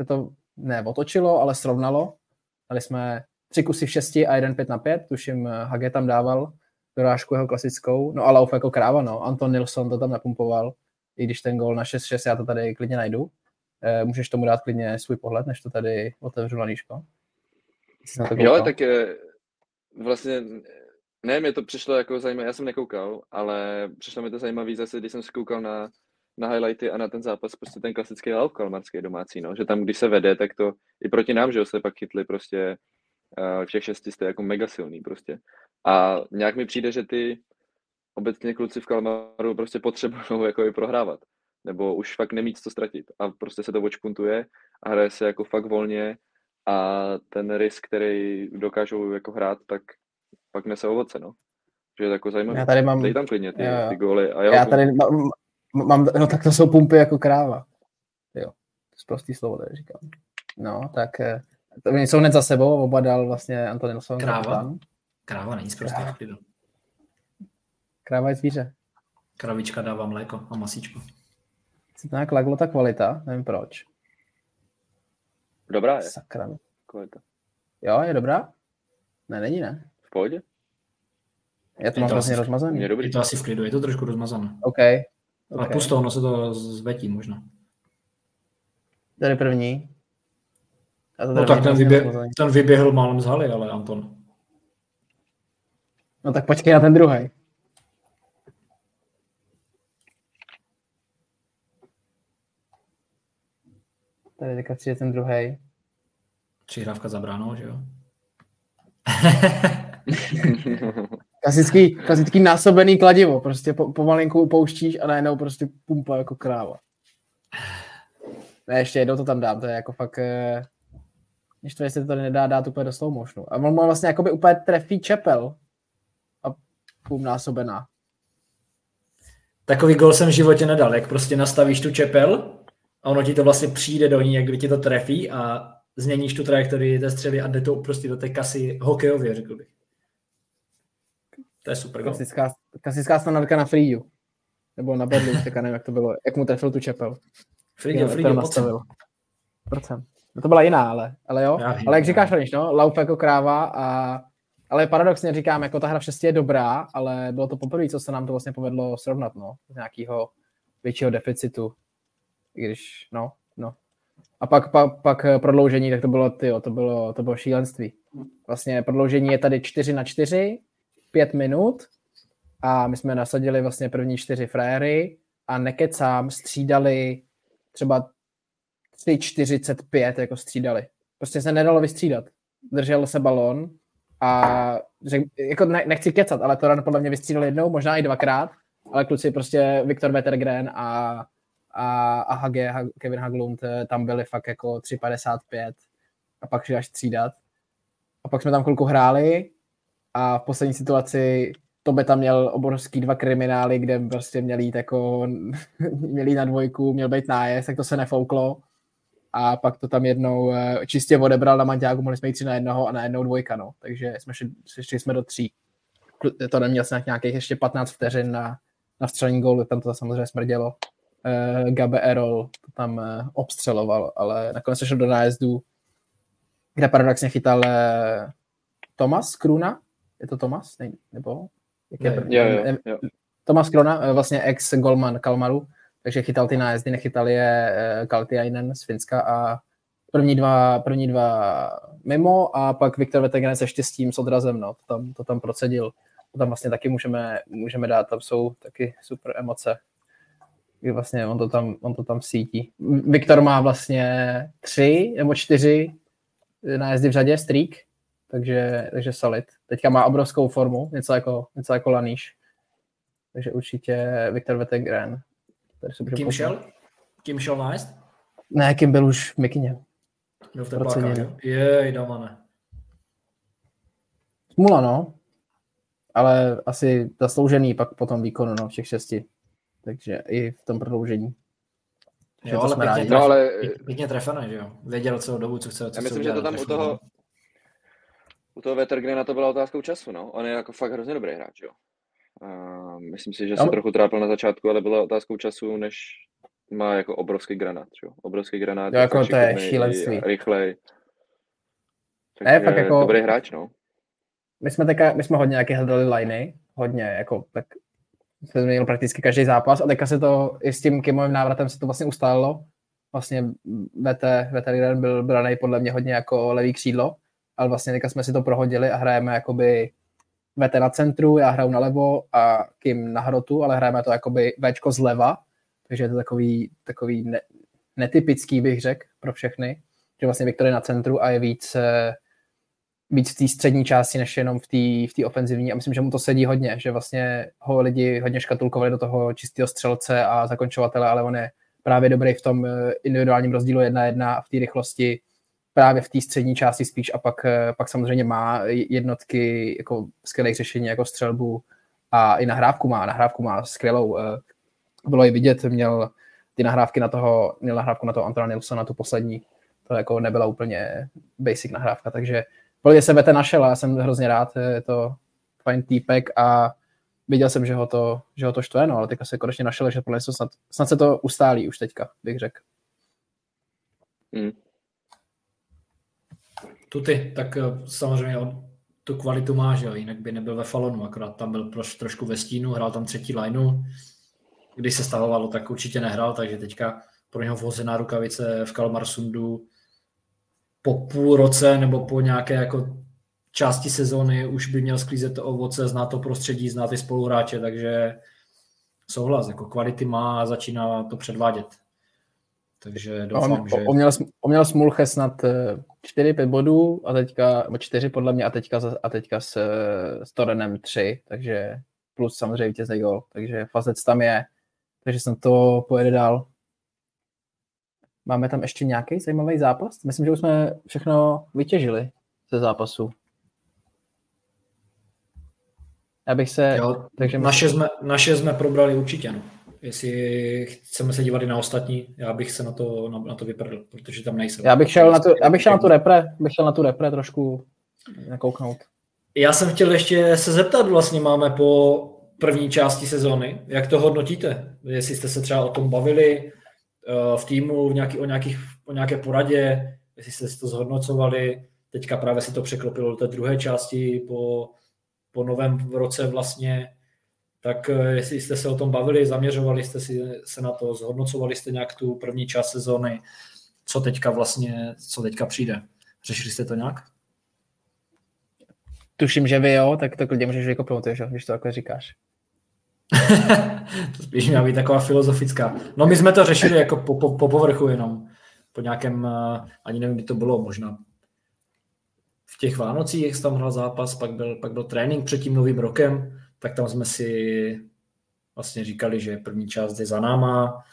se to ne otočilo, ale srovnalo. Dali jsme tři kusy v šesti a jeden pět na pět, tuším eh, Hage tam dával dorážku jeho klasickou, no a Lauf jako kráva, no. Anton Nilsson to tam napumpoval, i když ten gol na 6-6, já to tady klidně najdu. E, můžeš tomu dát klidně svůj pohled, než to tady otevřu Laníško. Jo, tak je, vlastně, ne, mě to přišlo jako zajímavé, já jsem nekoukal, ale přišlo mi to zajímavé zase, když jsem se koukal na, na highlighty a na ten zápas, prostě ten klasický lauf kalmarský domácí, no, že tam, když se vede, tak to i proti nám, že se pak chytli prostě uh, všech šesti jste jako mega silný prostě. A nějak mi přijde, že ty obecně kluci v Kalmaru prostě potřebují [LAUGHS] jako i prohrávat. nebo už fakt nemít co ztratit a prostě se to očpuntuje a hraje se jako fakt volně a ten risk, který dokážou jako hrát, tak pak nese ovoce, no. Že je to jako zajímavé. Já tady mám... Dej tam klidně ty, ty góly. A já tady mám, mám, no tak to jsou pumpy jako kráva. Jo, to je prostý slovo, tady říkám. No, tak eh, to oni jsou hned za sebou, oba dal vlastně Antonin. Kráva? Kapitán. Kráva není zprostý klidu. Kráva je zvíře. Kravička dává mléko a masíčko. Se to nějak laglo ta kvalita, nevím proč. Dobrá je. Sakra. Kvalita. Jo, je dobrá? Ne, není ne. V pohodě? Já to je mám to vlastně rozmazaný. Je, dobrý. je to asi v klidu, je to trošku rozmazané. OK. okay. A pustou, ono se to zvetí možná. Tady první. A to no tak ten, vyběh, ten vyběhl málem z haly, ale Anton. No tak počkej na ten druhý. Tady teďka přijde ten druhý. Přihrávka za bránou, že jo? [LAUGHS] klasický, klasický násobený kladivo. Prostě po, pomalinku pouštíš a najednou prostě pumpa jako kráva. Ne, ještě jednou to tam dám, to je jako fakt... Eh, když to jestli to nedá dát úplně do slow motionu. A on vlastně jakoby úplně trefí čepel půl násobená. Takový gol jsem v životě nedal, jak prostě nastavíš tu čepel a ono ti to vlastně přijde do ní, jak kdy ti to trefí a změníš tu trajektorii té střely a jde to prostě do té kasy hokejově, řekl bych. To je super gol. Klasická, klasická standardka na Freeju. Nebo na Berlu, nevím, jak to bylo. Jak mu trefil tu čepel. Freeju, Freeju, nastavil. Procent. No to byla jiná, ale, ale jo. Já ale jak říkáš, Raniš, no, Laup jako kráva a ale paradoxně říkám, jako ta hra v šesti je dobrá, ale bylo to poprvé, co se nám to vlastně povedlo srovnat, no, z nějakého většího deficitu. I když, no, no. A pak, pak, pak prodloužení, tak to bylo, tyjo, to bylo, to bylo šílenství. Vlastně prodloužení je tady 4 na 4, 5 minut a my jsme nasadili vlastně první čtyři frajery a nekecám střídali třeba 3.45 jako střídali. Prostě se nedalo vystřídat. Držel se balon a řek, jako ne, nechci kecat, ale to podle mě vystřídal jednou, možná i dvakrát, ale kluci prostě Viktor Wettergren a, a, a Hage, Kevin Haglund eh, tam byli fakt jako 3.55 a pak šli až střídat. A pak jsme tam chvilku hráli a v poslední situaci to by tam měl obrovský dva kriminály, kde prostě měl jít jako, [LAUGHS] měl jít na dvojku, měl být nájezd, tak to se nefouklo a pak to tam jednou eh, čistě odebral na Manťáku, mohli jsme jít tři na jednoho a na jednou dvojka, no. Takže jsme šli, šli jsme do tří. To neměl snad nějakých ještě 15 vteřin na, na vstřelení gólu, tam to samozřejmě smrdělo. Uh, Gabe Erol to tam uh, obstřeloval, ale nakonec se šel do nájezdu, kde paradoxně chytal uh, Tomas Kruna, je to Tomas? Ne, nebo? Jak je, ne, jo, jo, jo. Tomas Krona, vlastně ex-golman Kalmaru, takže chytal ty nájezdy, nechytal je eh, Kaltiainen z Finska a první dva, první dva mimo a pak Viktor Vetegren se štěstím s odrazem, no, to tam, to tam procedil. To tam vlastně taky můžeme, můžeme dát, tam jsou taky super emoce. Kdy vlastně on to tam, on to tam sítí. Viktor má vlastně tři nebo čtyři nájezdy v řadě, streak, takže, takže solid. Teďka má obrovskou formu, něco jako, něco jako Laníš. Takže určitě Viktor Vetegren Kým šel? Kým šel nájezd? Ne, Kým byl už v Mikině. Byl v teplákách, Jej, ne. Smula, no. Ale asi zasloužený pak po tom výkonu, no, všech šesti. Takže i v tom prodloužení. Jo, ale pěkně, tref, no, ale pěkně trefený, že jo? Věděl celou dobu, co chce. Co Já myslím, že to tam u toho, u toho Vetergrena to byla otázkou času, no. On je jako fakt hrozně dobrý hráč, jo. A myslím si, že se trochu trápil na začátku, ale byla otázkou času, než má jako obrovský granát, jo? Obrovský granát. Jo, jako to je šílenství. Rychlej. Takže ne, fakt jako... Dobrý hráč, no. My jsme, teka, my jsme hodně nějaké hledali liney, hodně, jako tak jsme změnili prakticky každý zápas a teďka se to i s tím Kimovým návratem se to vlastně ustálilo. Vlastně VT, VT byl braný podle mě hodně jako levý křídlo, ale vlastně teďka jsme si to prohodili a hrajeme jakoby Vete na centru, já hraju nalevo a Kim na hrotu, ale hrajeme to jakoby Včko zleva, takže je to takový, takový ne, netypický, bych řekl, pro všechny, že vlastně Viktor je na centru a je víc, eh, být v té střední části, než jenom v té v ofenzivní. A myslím, že mu to sedí hodně, že vlastně ho lidi hodně škatulkovali do toho čistého střelce a zakončovatele, ale on je právě dobrý v tom eh, individuálním rozdílu 1-1 a v té rychlosti právě v té střední části spíš a pak, eh, pak samozřejmě má jednotky jako skvělých řešení jako střelbu a i nahrávku má, nahrávku má skvělou. Eh, bylo i vidět, měl ty nahrávky na toho, měl nahrávku na toho Antona Nilsona, tu poslední, to jako nebyla úplně basic nahrávka, takže podle sebe ten našel a já jsem hrozně rád, je to fajn týpek a viděl jsem, že ho to, že ho to štve, no, ale teďka se konečně našel, že podle snad, snad se to ustálí už teďka, bych řekl. Hmm. Tuty, tak eh, samozřejmě tu kvalitu má, že jo, jinak by nebyl ve Falonu, akorát tam byl troš, trošku ve stínu, hrál tam třetí lineu, když se stavovalo, tak určitě nehrál, takže teďka pro něho vhozená rukavice v Kalmarsundu po půl roce nebo po nějaké jako části sezóny už by měl sklízet to ovoce, zná to prostředí, zná ty spoluhráče, takže souhlas, jako kvality má a začíná to předvádět. Takže doufám, on, že... On měl, on měl smulche snad 4-5 bodů a teďka, 4 podle mě a teďka, a teďka s, s Torenem 3, takže plus samozřejmě vítězný gol, takže Fazec tam je, takže jsem to pojede dál. Máme tam ještě nějaký zajímavý zápas? Myslím, že už jsme všechno vytěžili ze zápasu. Já bych se... Jo, takže naše, jsme, naše jsme probrali určitě, no. Jestli chceme se dívat i na ostatní, já bych se na to, na, na to vyprdl, protože tam nejsem. Já bych šel na tu, já bych šel na tu repre, bych šel na tu repre trošku nakouknout. Já jsem chtěl ještě se zeptat, vlastně máme po první části sezóny, jak to hodnotíte? Jestli jste se třeba o tom bavili, Eh, v týmu v nějaký, o, nějakých, o nějaké poradě, jestli jste si to zhodnocovali. Teďka právě se to překlopilo do té druhé části po, po novém roce vlastně. Tak eh, jestli jste se o tom bavili, zaměřovali jste si se na to, zhodnocovali jste nějak tu první část sezóny, co teďka vlastně, co teďka přijde. Řešili jste to nějak? Tuším, že vy jo, tak to klidně můžeš vykopnout, když to takhle říkáš. [LAUGHS] to spíš měla být taková filozofická. No my jsme to řešili jako po, po, po povrchu jenom. Po nějakém, uh, ani nevím, kdy to bylo, možná v těch Vánocích, jak tam hrál zápas, pak byl, pak byl trénink před tím novým rokem, tak tam jsme si vlastně říkali, že první část je za náma,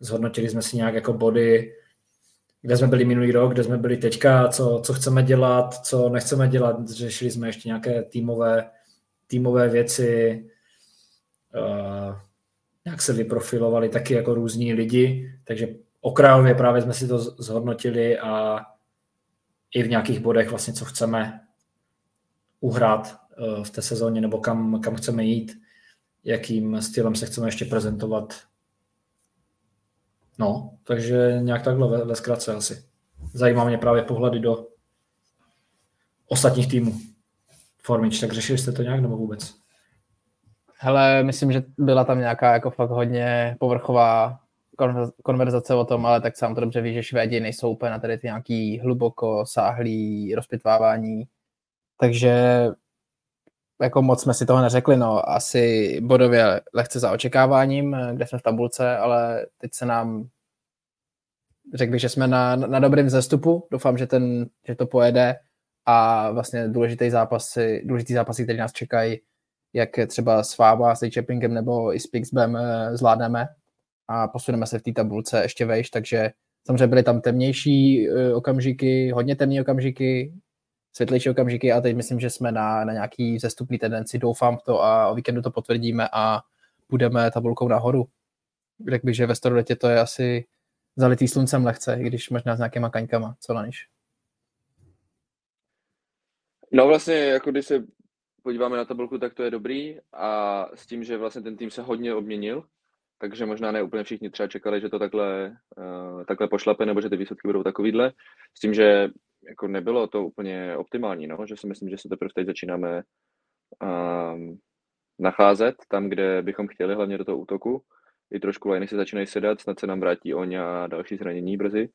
zhodnotili jsme si nějak jako body, kde jsme byli minulý rok, kde jsme byli teďka, co, co chceme dělat, co nechceme dělat, řešili jsme ještě nějaké týmové, týmové věci, uh, nějak se vyprofilovali taky jako různí lidi, takže okrajově právě jsme si to zhodnotili a i v nějakých bodech vlastně, co chceme uhrát. uh, v té sezóně nebo kam, kam chceme jít, jakým stylem se chceme ještě prezentovat. No, takže nějak takhle ve, ve zkratce asi. Zajímá mě právě pohledy do ostatních týmů. Formič, tak řešili jste to nějak nebo vůbec? Hele, myslím, že byla tam nějaká jako fakt hodně povrchová konverzace o tom, ale tak sám to dobře ví, že Švédi nejsou úplně na tady ty nějaký hluboko sáhlý rozpitvávání. Takže jako moc jsme si toho neřekli, no asi bodově lehce za očekáváním, kde jsme v tabulce, ale teď se nám řekl bych, že jsme na, na dobrém zestupu, doufám, že, ten, že to pojede a vlastně důležitý zápasy, důležitý zápasy, které nás čekají, jak třeba s Fába, s Chappingem nebo i s Pixbem eh, zvládneme a posuneme se v té tabulce ještě vejš, takže samozřejmě byly tam temnější eh, okamžiky, hodně temné okamžiky, světlejší okamžiky a teď myslím, že jsme na, na nějaký zestupný tendenci, doufám v to a o víkendu to potvrdíme a budeme tabulkou nahoru. Řekl bych, že ve staroletě to je asi zalitý sluncem lehce, i když možná s nějakýma kaňkama, co Laniš? No vlastně, jako když se podíváme na tabulku, tak to je dobrý a s tím, že vlastně ten tým se hodně obměnil, takže možná ne úplně všichni třeba čekali, že to takhle, uh, takhle pošlape nebo že ty výsledky budou takovýhle, s tím, že jako nebylo to úplně optimální, no? že si myslím, že se teprve teď začínáme um, nacházet tam, kde bychom chtěli, hlavně do toho útoku. I trošku liny se začínají sedat, snad se nám vrátí Oň a další zranění brzy.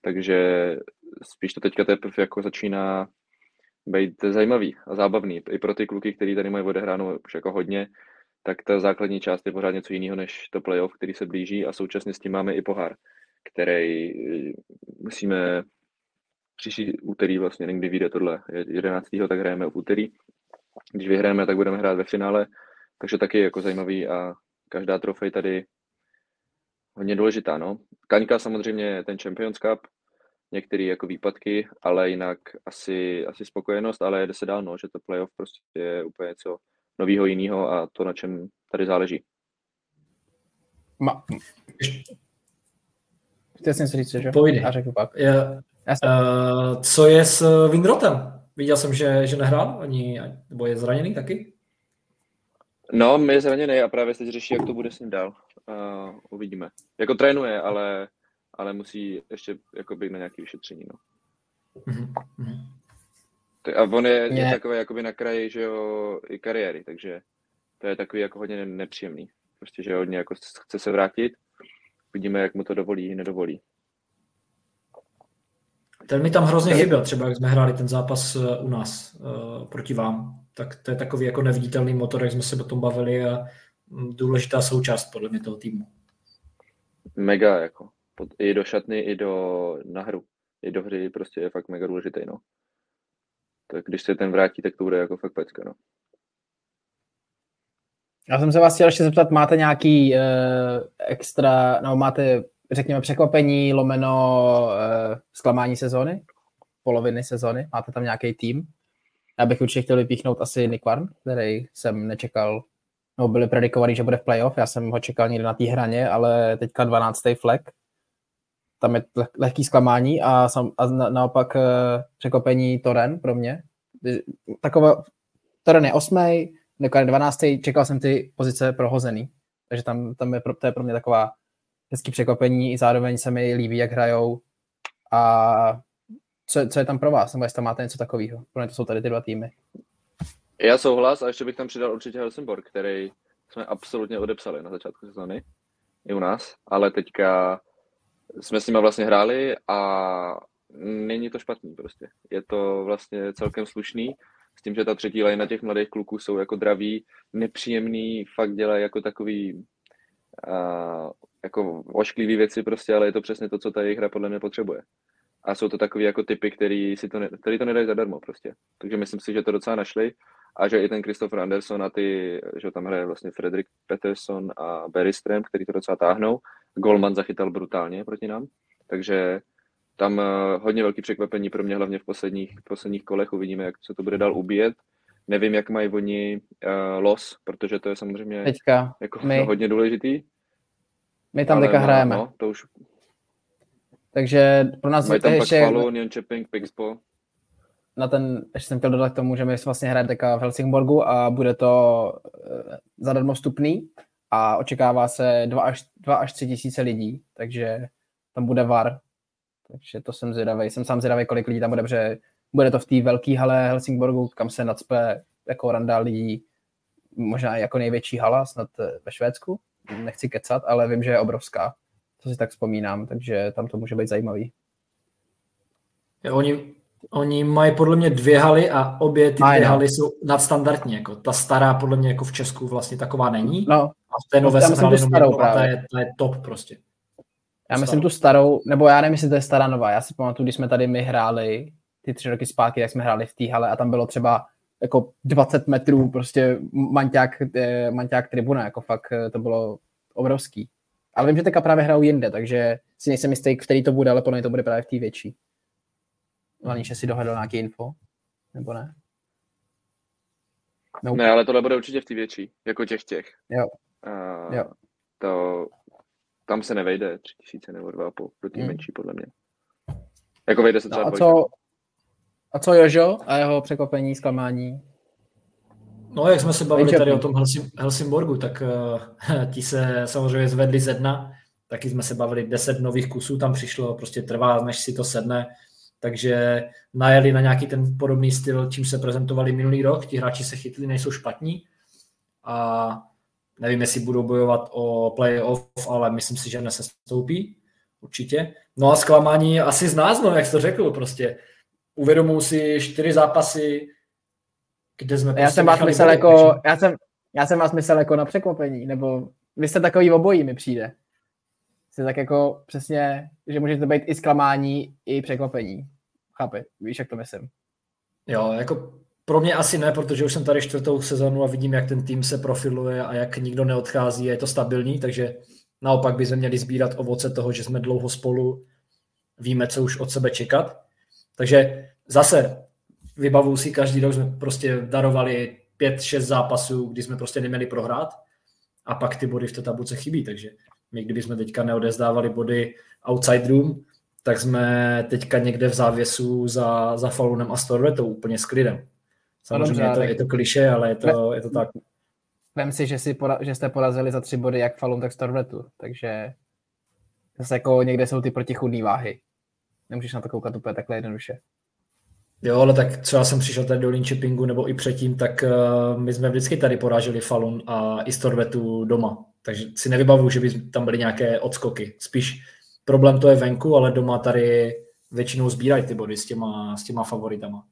Takže spíš to teďka teprve jako začíná být zajímavý a zábavný. I pro ty kluky, kteří tady mají odehráno už jako hodně, tak ta základní část je pořád něco jiného než to playoff, který se blíží a současně s tím máme i pohár, který eh, musíme příští úterý vlastně, někdy vyjde tohle 11. tak hrajeme v úterý. Když vyhrajeme, tak budeme hrát ve finále, takže taky jako zajímavý a každá trofej tady hodně důležitá, no. Kaňka samozřejmě ten Champions Cup, některé jako výpadky, ale jinak asi, asi spokojenost, ale jde se dál, no, že to playoff prostě je úplně něco nového jiného a to, na čem tady záleží. Ma... Chtěl jsem si říct, že? Pojde. A řekl pak. Je, uh, co je s Windrotem? Viděl jsem, že, že nehrál, ani, nebo je zraněný taky? No, my je zraněný a právě teď řeší, jak to bude s ním dál. Uh, uvidíme. Jako trénuje, ale, ale musí ještě jako být na nějaké vyšetření. No. Mm-hmm. A on je, je takový jakoby na kraji, že jo, i kariéry, takže to je takový jako hodně nepříjemný. Prostě, že hodně jako chce se vrátit. Vidíme, jak mu to dovolí, nedovolí. Ten mi tam hrozně chyběl, třeba jak jsme hráli ten zápas eh, u nás uh, proti vám. Tak to je takový jako neviditelný motor, jak jsme se o tom bavili a mm, důležitá součást podle mě toho týmu. Mega, jako. I do šatny, i do na hru. I do hry prostě je fakt mega důležitý, no. Tak když se ten vrátí, tak to bude jako fakt pecka, no. Já jsem se vás chtěl ještě zeptat, máte nějaký uh, extra, no máte, řekněme, překvapení, lomeno uh, zklamání sezóny? Poloviny sezóny? Máte tam nějaký tým? Já bych určitě chtěl vypíchnout asi Nick Warn, který jsem nečekal, no byli predikovaný, že bude v playoff, já jsem ho čekal někde na té hraně, ale teďka 12. flek, tam je lehký zklamání a, sam, a na, naopak uh, překvapení Toren pro mě. Taková, Toren je osmý, Nekon 12. čekal jsem ty pozice prohozený, takže tam, tam je, to je pro mě taková hezký překvapení, i zároveň se mi líbí, jak hrajou a co, co je tam pro vás, nebo jestli tam máte něco takového. Pro mě to jsou tady ty dva týmy. Já souhlas a ještě bych tam přidal určitě Helsingborg, který jsme absolutně odepsali na začátku sezóny, i u nás, ale teďka jsme s nimi vlastně hráli a není to špatný prostě. Je to vlastně celkem slušný s tím, že ta třetí lajna těch mladých kluků jsou jako draví, nepříjemný, fakt dělají jako takový uh, jako ošklivý věci prostě, ale je to přesně to, co ta jejich hra podle mě potřebuje. A jsou to takový jako typy, který, si to, ne, který to nedají zadarmo prostě. Takže myslím si, že to docela našli a že i ten Christopher Anderson a ty, že tam hraje vlastně Frederick Peterson a Barry Strem, který to docela táhnou. Golman zachytal brutálně proti nám, takže tam uh, hodně velký překvapení pro mě, hlavně v posledních, v posledních kolech. Uvidíme, jak se to bude dál ubíjet. Nevím, jak mají oni uh, los, protože to je samozřejmě Teďka jako my, hodně důležitý. My tam teďka hrajeme. No, to už... Takže pro nás mají tam ještě... Pak Palu, Cheping, Pixbo. Na ten, ještě jsem chtěl dodat k tomu, že my vlastně hrajeme teďka v Helsingborgu a bude to uh, zadarmo vstupný a očekává se 2 až, 2 až 3 tisíce lidí, takže tam bude VAR, takže to jsem zvědavý. Jsem sám zvědavý, kolik lidí tam bude, protože bude to v té velké hale Helsingborgu, kam se nadspe jako randa lidí, možná jako největší hala snad eh, ve Švédsku. Nechci kecat, ale vím, že je obrovská. To si tak vzpomínám, takže tam to může být zajímavý. Oni, oni mají podle mě dvě haly a obě ty dvě no. haly jsou nadstandardní. Jako ta stará podle mě jako v Česku vlastně taková není. No. A v té nové se starou, a ta je, ta je top prostě. Já myslím tu starou, nebo já nevím, jestli to je stará nová. Já si pamatuju, když jsme tady my hráli ty tři roky zpátky, jak jsme hráli v té hale a tam bylo třeba jako 20 metrů prostě manťák, eh, manťák tribuna, jako fakt eh, to bylo obrovský. Ale vím, že teďka právě hrajou jinde, takže si nejsem jistý, který to bude, ale podle to bude právě v té větší. Hlavně, že si dohledal nějaký info, nebo ne? No. Ne, ale tohle bude určitě v té větší, jako těch těch. Jo. Uh, jo. To tam se nevejde tři tisíce nebo dva půl, pro tým hmm. menší podle mě. Jako vejde se třeba no a, co, a co Jožo a jeho překvapení, zklamání? No, jak jsme se bavili tady o tom Helsim, Helsingborgu, tak uh, [LAUGHS] ti se samozřejmě zvedli ze dna, taky jsme se bavili, deset nových kusů tam přišlo, prostě trvá, než si to sedne, takže najeli na nějaký ten podobný styl, čím se prezentovali minulý rok, ti hráči se chytli, nejsou špatní a Nevím, jestli budou bojovat o playoff, ale myslím si, že nesestoupí. Určitě. No a zklamání asi z nás, no, jak jsi to řekl, prostě. Uvědomuji si čtyři zápasy, kde jsme já jsem vás myslel jako, já jsem, já jsem vás myslel jako na překvapení, nebo vy jste takový obojí, mi přijde. Jste tak jako přesně, že můžete být i zklamání, i překvapení. Chápi, víš, jak to myslím. Jo, jako pro mě asi ne, protože už jsem tady čtvrtou sezonu a vidím, jak ten tým se profiluje a jak nikdo neodchází a je to stabilní, takže naopak bychom měli sbírat ovoce toho, že jsme dlouho spolu, víme, co už od sebe čekat. Takže zase vybavuju si každý rok, jsme prostě darovali pět, šest zápasů, kdy jsme prostě neměli prohrát a pak ty body v té tabulce chybí, takže my kdybychom teďka neodezdávali body outside room, tak jsme teďka někde v závěsu za, za Falunem a Storvetou úplně s klidem. Samozřejmě je to, je to kliše, ale je to, je to tak. Vem si, že, si pora, že jste porazili za tři body jak Falun, tak Storvetu, takže zase jako někde jsou ty protichudné váhy. Nemůžeš na to koukat úplně takhle jednoduše. Jo, ale tak třeba jsem přišel tady do Linköpingu nebo i předtím, tak uh, my jsme vždycky tady poráželi Falun a i Storvetu doma. Takže si nevybavuju, že by tam byly nějaké odskoky. Spíš problém to je venku, ale doma tady většinou sbírají ty body s těma, s těma favoritama.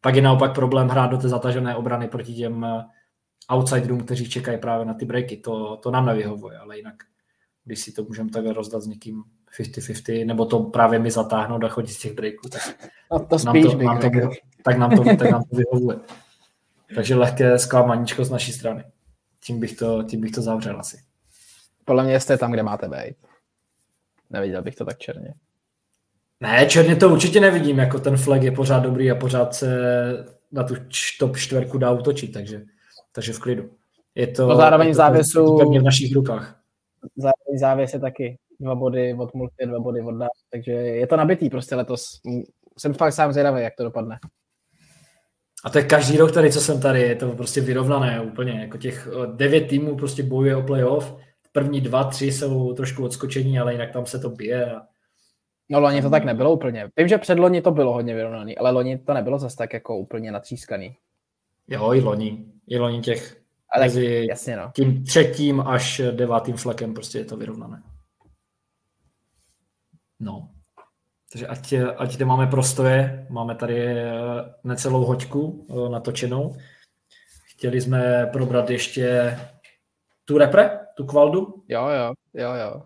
Pak je naopak problém hrát do té zatažené obrany proti těm eh, outsiderům, kteří čekají právě na ty breaky. To, to nám nevyhovuje, ale jinak, když si to můžeme takhle rozdat s někým 50-50, nebo to právě mi zatáhnout a chodit z těch breaků, tak, no to spíš nám to, nám to, tak, nám to, tak nám to vyhovuje. Takže lehké zklamaníčko z naší strany. Tím bych to, tím bych to zavřel asi. Podle mě jste tam, kde máte být. Neviděl bych to tak černě. Ne, černě to určitě nevidím, jako ten flag je pořád dobrý a pořád se na tu top čtverku dá utočit, takže, takže v klidu. Je to, no zároveň je to závěsu, v našich rukách. Zároveň závěs je taky dva body od multi, dva body od nás, takže je to nabitý prostě letos. Jsem fakt sám zvědavý, jak to dopadne. A to je každý rok tady, co jsem tady, je to prostě vyrovnané úplně, jako těch devět týmů prostě bojuje o playoff, první dva, tři jsou trošku odskočení, ale jinak tam se to bije a No loni to tak nebylo úplně. Vím, že před loni to bylo hodně vyrovnaný, ale loni to nebylo zase tak jako úplně natřískaný. Jo, i loni. I loni těch ale mezi jasně, no. tím třetím až devátým flekem prostě je to vyrovnané. No. Takže ať, ať kde máme prostoje, máme tady eh, necelou hoďku eh, natočenou. Chtěli jsme probrat ještě tu repre, tu kvaldu. Jo, jo, jo, jo.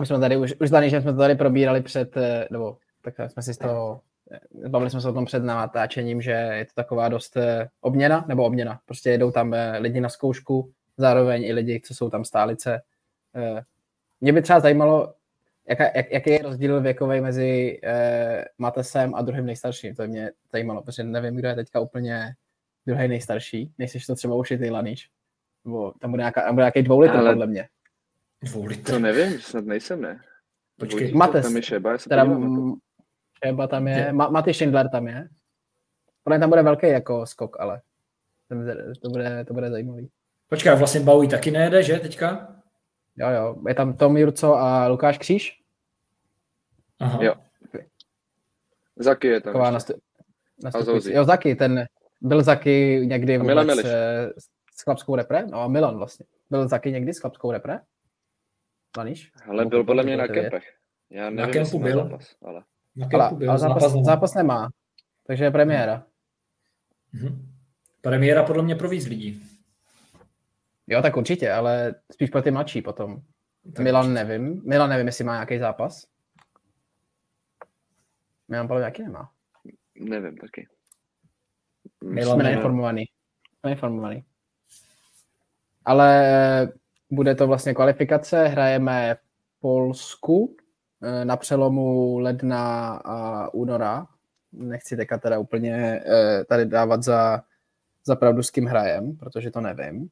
My jsme tady už, už tady, že jsme to tady probírali před, eh, nebo tak jsme si z toho, eh, bavili jsme se o tom před natáčením, že je to taková dost eh, obměna, nebo obměna. Prostě jedou tam lidi na zkoušku, zároveň i lidi, co jsou tam stálice. Mě by třeba zajímalo, jaká, jak, jaký je rozdíl věkový mezi Matesem a druhým nejstarším. To mě zajímalo, protože nevím, kdo je teďka úplně druhý nejstarší. Nejsi to třeba už i ty Laniš. Nebo tam bude, nějaká, bude nějaký dvou litr, Ale... podle mě. Dvou litr. To nevím, snad nejsem, ne? Počkej. Mates. Tam je Šeba, teda, Šeba tam je, je. Maty Schindler tam je. Podle tam bude velký jako skok, ale to bude, to bude zajímavý. Počkej, vlastně Baují taky nejede, že teďka? Jo, jo. Je tam Tom Jurco a Lukáš Kříž. Aha. Jo. Zaky je tam. Taková nastu... Jo, Zaky, ten byl Zaky někdy vůbec s, s chlapskou repre. No a Milan vlastně. Byl Zaky někdy s chlapskou repre? Planíš? Ale byl podle mě na kempech. Já nevím, na kempu byl. Zápas, ale... Na kempu byl. Ale zápas, zápas, zápas nemá. Takže je premiéra. Mm-hmm. Premiéra podle mě pro víc lidí. Jo, tak určitě, ale spíš pro ty mladší potom. Tak Milan určitě. nevím. Milan nevím, jestli má nějaký zápas. Milan podle mě jaký nemá. Nevím taky. Milan Jsme neinformovaný. Neinformovaný. Ale bude to vlastně kvalifikace, hrajeme v Polsku eh, na přelomu ledna a února. Nechci teďka teda úplně eh, tady dávat za, za pravdu, s kým hrajem, protože to nevím.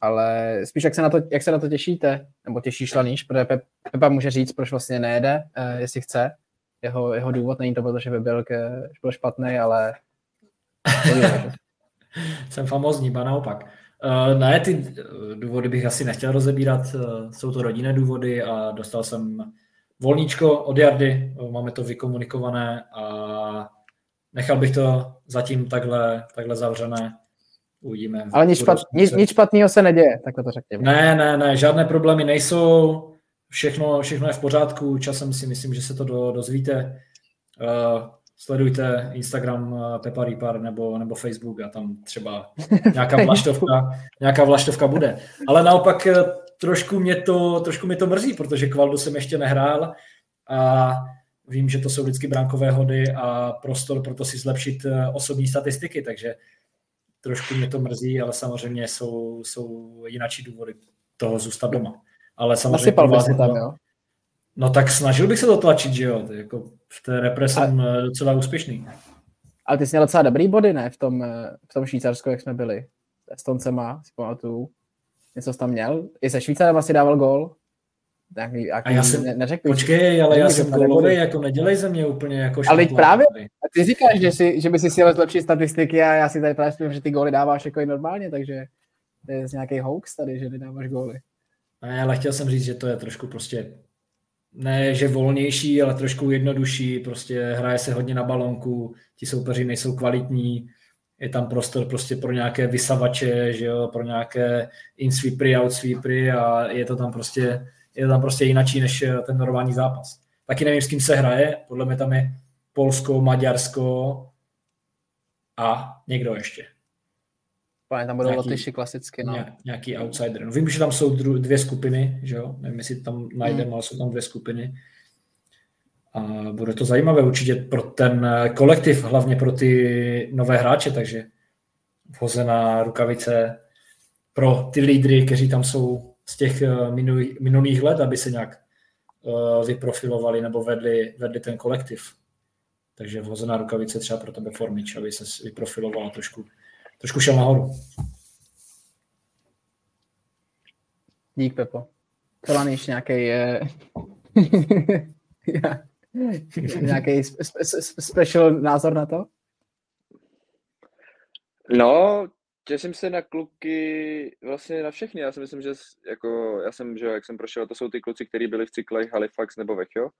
Ale spíš, jak se na to, jak se na to těšíte, nebo těšíš Laníš, protože Pepa může říct, proč vlastně nejede, eh, jestli chce. Jeho, jeho důvod není to, protože by byl, ke, byl špatný, ale... [LAUGHS] Jsem famózní, ba naopak. Uh, ne, ty eh, důvody bych asi nechtěl rozebírat, uh, jsou to rodinné důvody a dostal jsem volníčko od Jardy, máme to vykomunikované a nechal bych to zatím takhle, takhle zavřené. Uvidíme. Ale nic, špat, nic, nic špatného se neděje, tak to řekněme. Ne, ne, ne, žádné problémy nejsou, všechno, všechno je v pořádku, časem si myslím, že se to do, dozvíte. Uh, sledujte Instagram eh, Pepa Ripar nebo, nebo Facebook a tam třeba nějaká vlaštovka, [LAUGHS] nějaká vlaštovka bude. Ale naopak eh, trošku mě to, trošku mě to mrzí, protože Kvaldu jsem ještě nehrál a vím, že to jsou vždycky bránkové hody a prostor pro to si zlepšit eh, osobní statistiky, takže trošku mě to mrzí, ale samozřejmě jsou, jsou jinačí důvody toho zůstat doma. Ale samozřejmě vás se tam, jo? No tak snažil bych se to tlačit, že jo, jako v té repre jsem a... docela úspěšný. Ale ty jsi měl docela dobrý body, ne, v tom, v tom Švýcarsku, jak jsme byli. Estoncema, si pamatuju. Něco jsi tam měl? I se Švýcarem asi dával gol? Nějaký, a já jsem, ne, neřekl, počkej, ale já jsem golový, jako nedělej ze mě úplně jako Ale právě, a ty říkáš, že, si, že by si chtěl zlepšit statistiky a já si tady právě spím, že ty góly dáváš jako i normálně, takže to je nějaký hoax tady, že nedáváš góly. Ne, ale chtěl jsem říct, že to je trošku prostě ne, že volnější, ale trošku jednodušší, prostě hraje se hodně na balonku, ti soupeři nejsou kvalitní, je tam prostor prostě pro nějaké vysavače, že jo, pro nějaké in-sweepery, out-sweepery a je to tam prostě, je to tam prostě jinačí než eh, ten normální zápas. Taky nevím, s kým se hraje, podle mě tam je Polsko, Maďarsko a někdo ještě. Pane, tam budou Lotyši klasicky, no. Nějaký outsider. No, vím, že tam jsou dvě skupiny, že jo? Nevím, jestli tam najdeme, hmm. ale jsou tam dvě skupiny. A bude to zajímavé určitě pro ten eh, kolektiv, hlavně pro ty nové hráče, takže vhozená rukavice pro ty lídry, kteří tam jsou z těch eh, minulých, minulých let, aby se nějak uh, vyprofilovali nebo vedli, vedli ten kolektiv. Takže vhozená rukavice třeba pro tebe Formič, aby se vyprofilovala trošku, trošku šel nahoru. Dík, Pepo. To ještě nějaký... [LAUGHS] Je... Nějaký spe, spe, special názor na to? No, těším se na kluky, vlastně na všechny. Já si myslím, že jako, já jsem, že jak jsem prošel, to jsou ty kluci, kteří byli v cyklech Halifax nebo Vechio,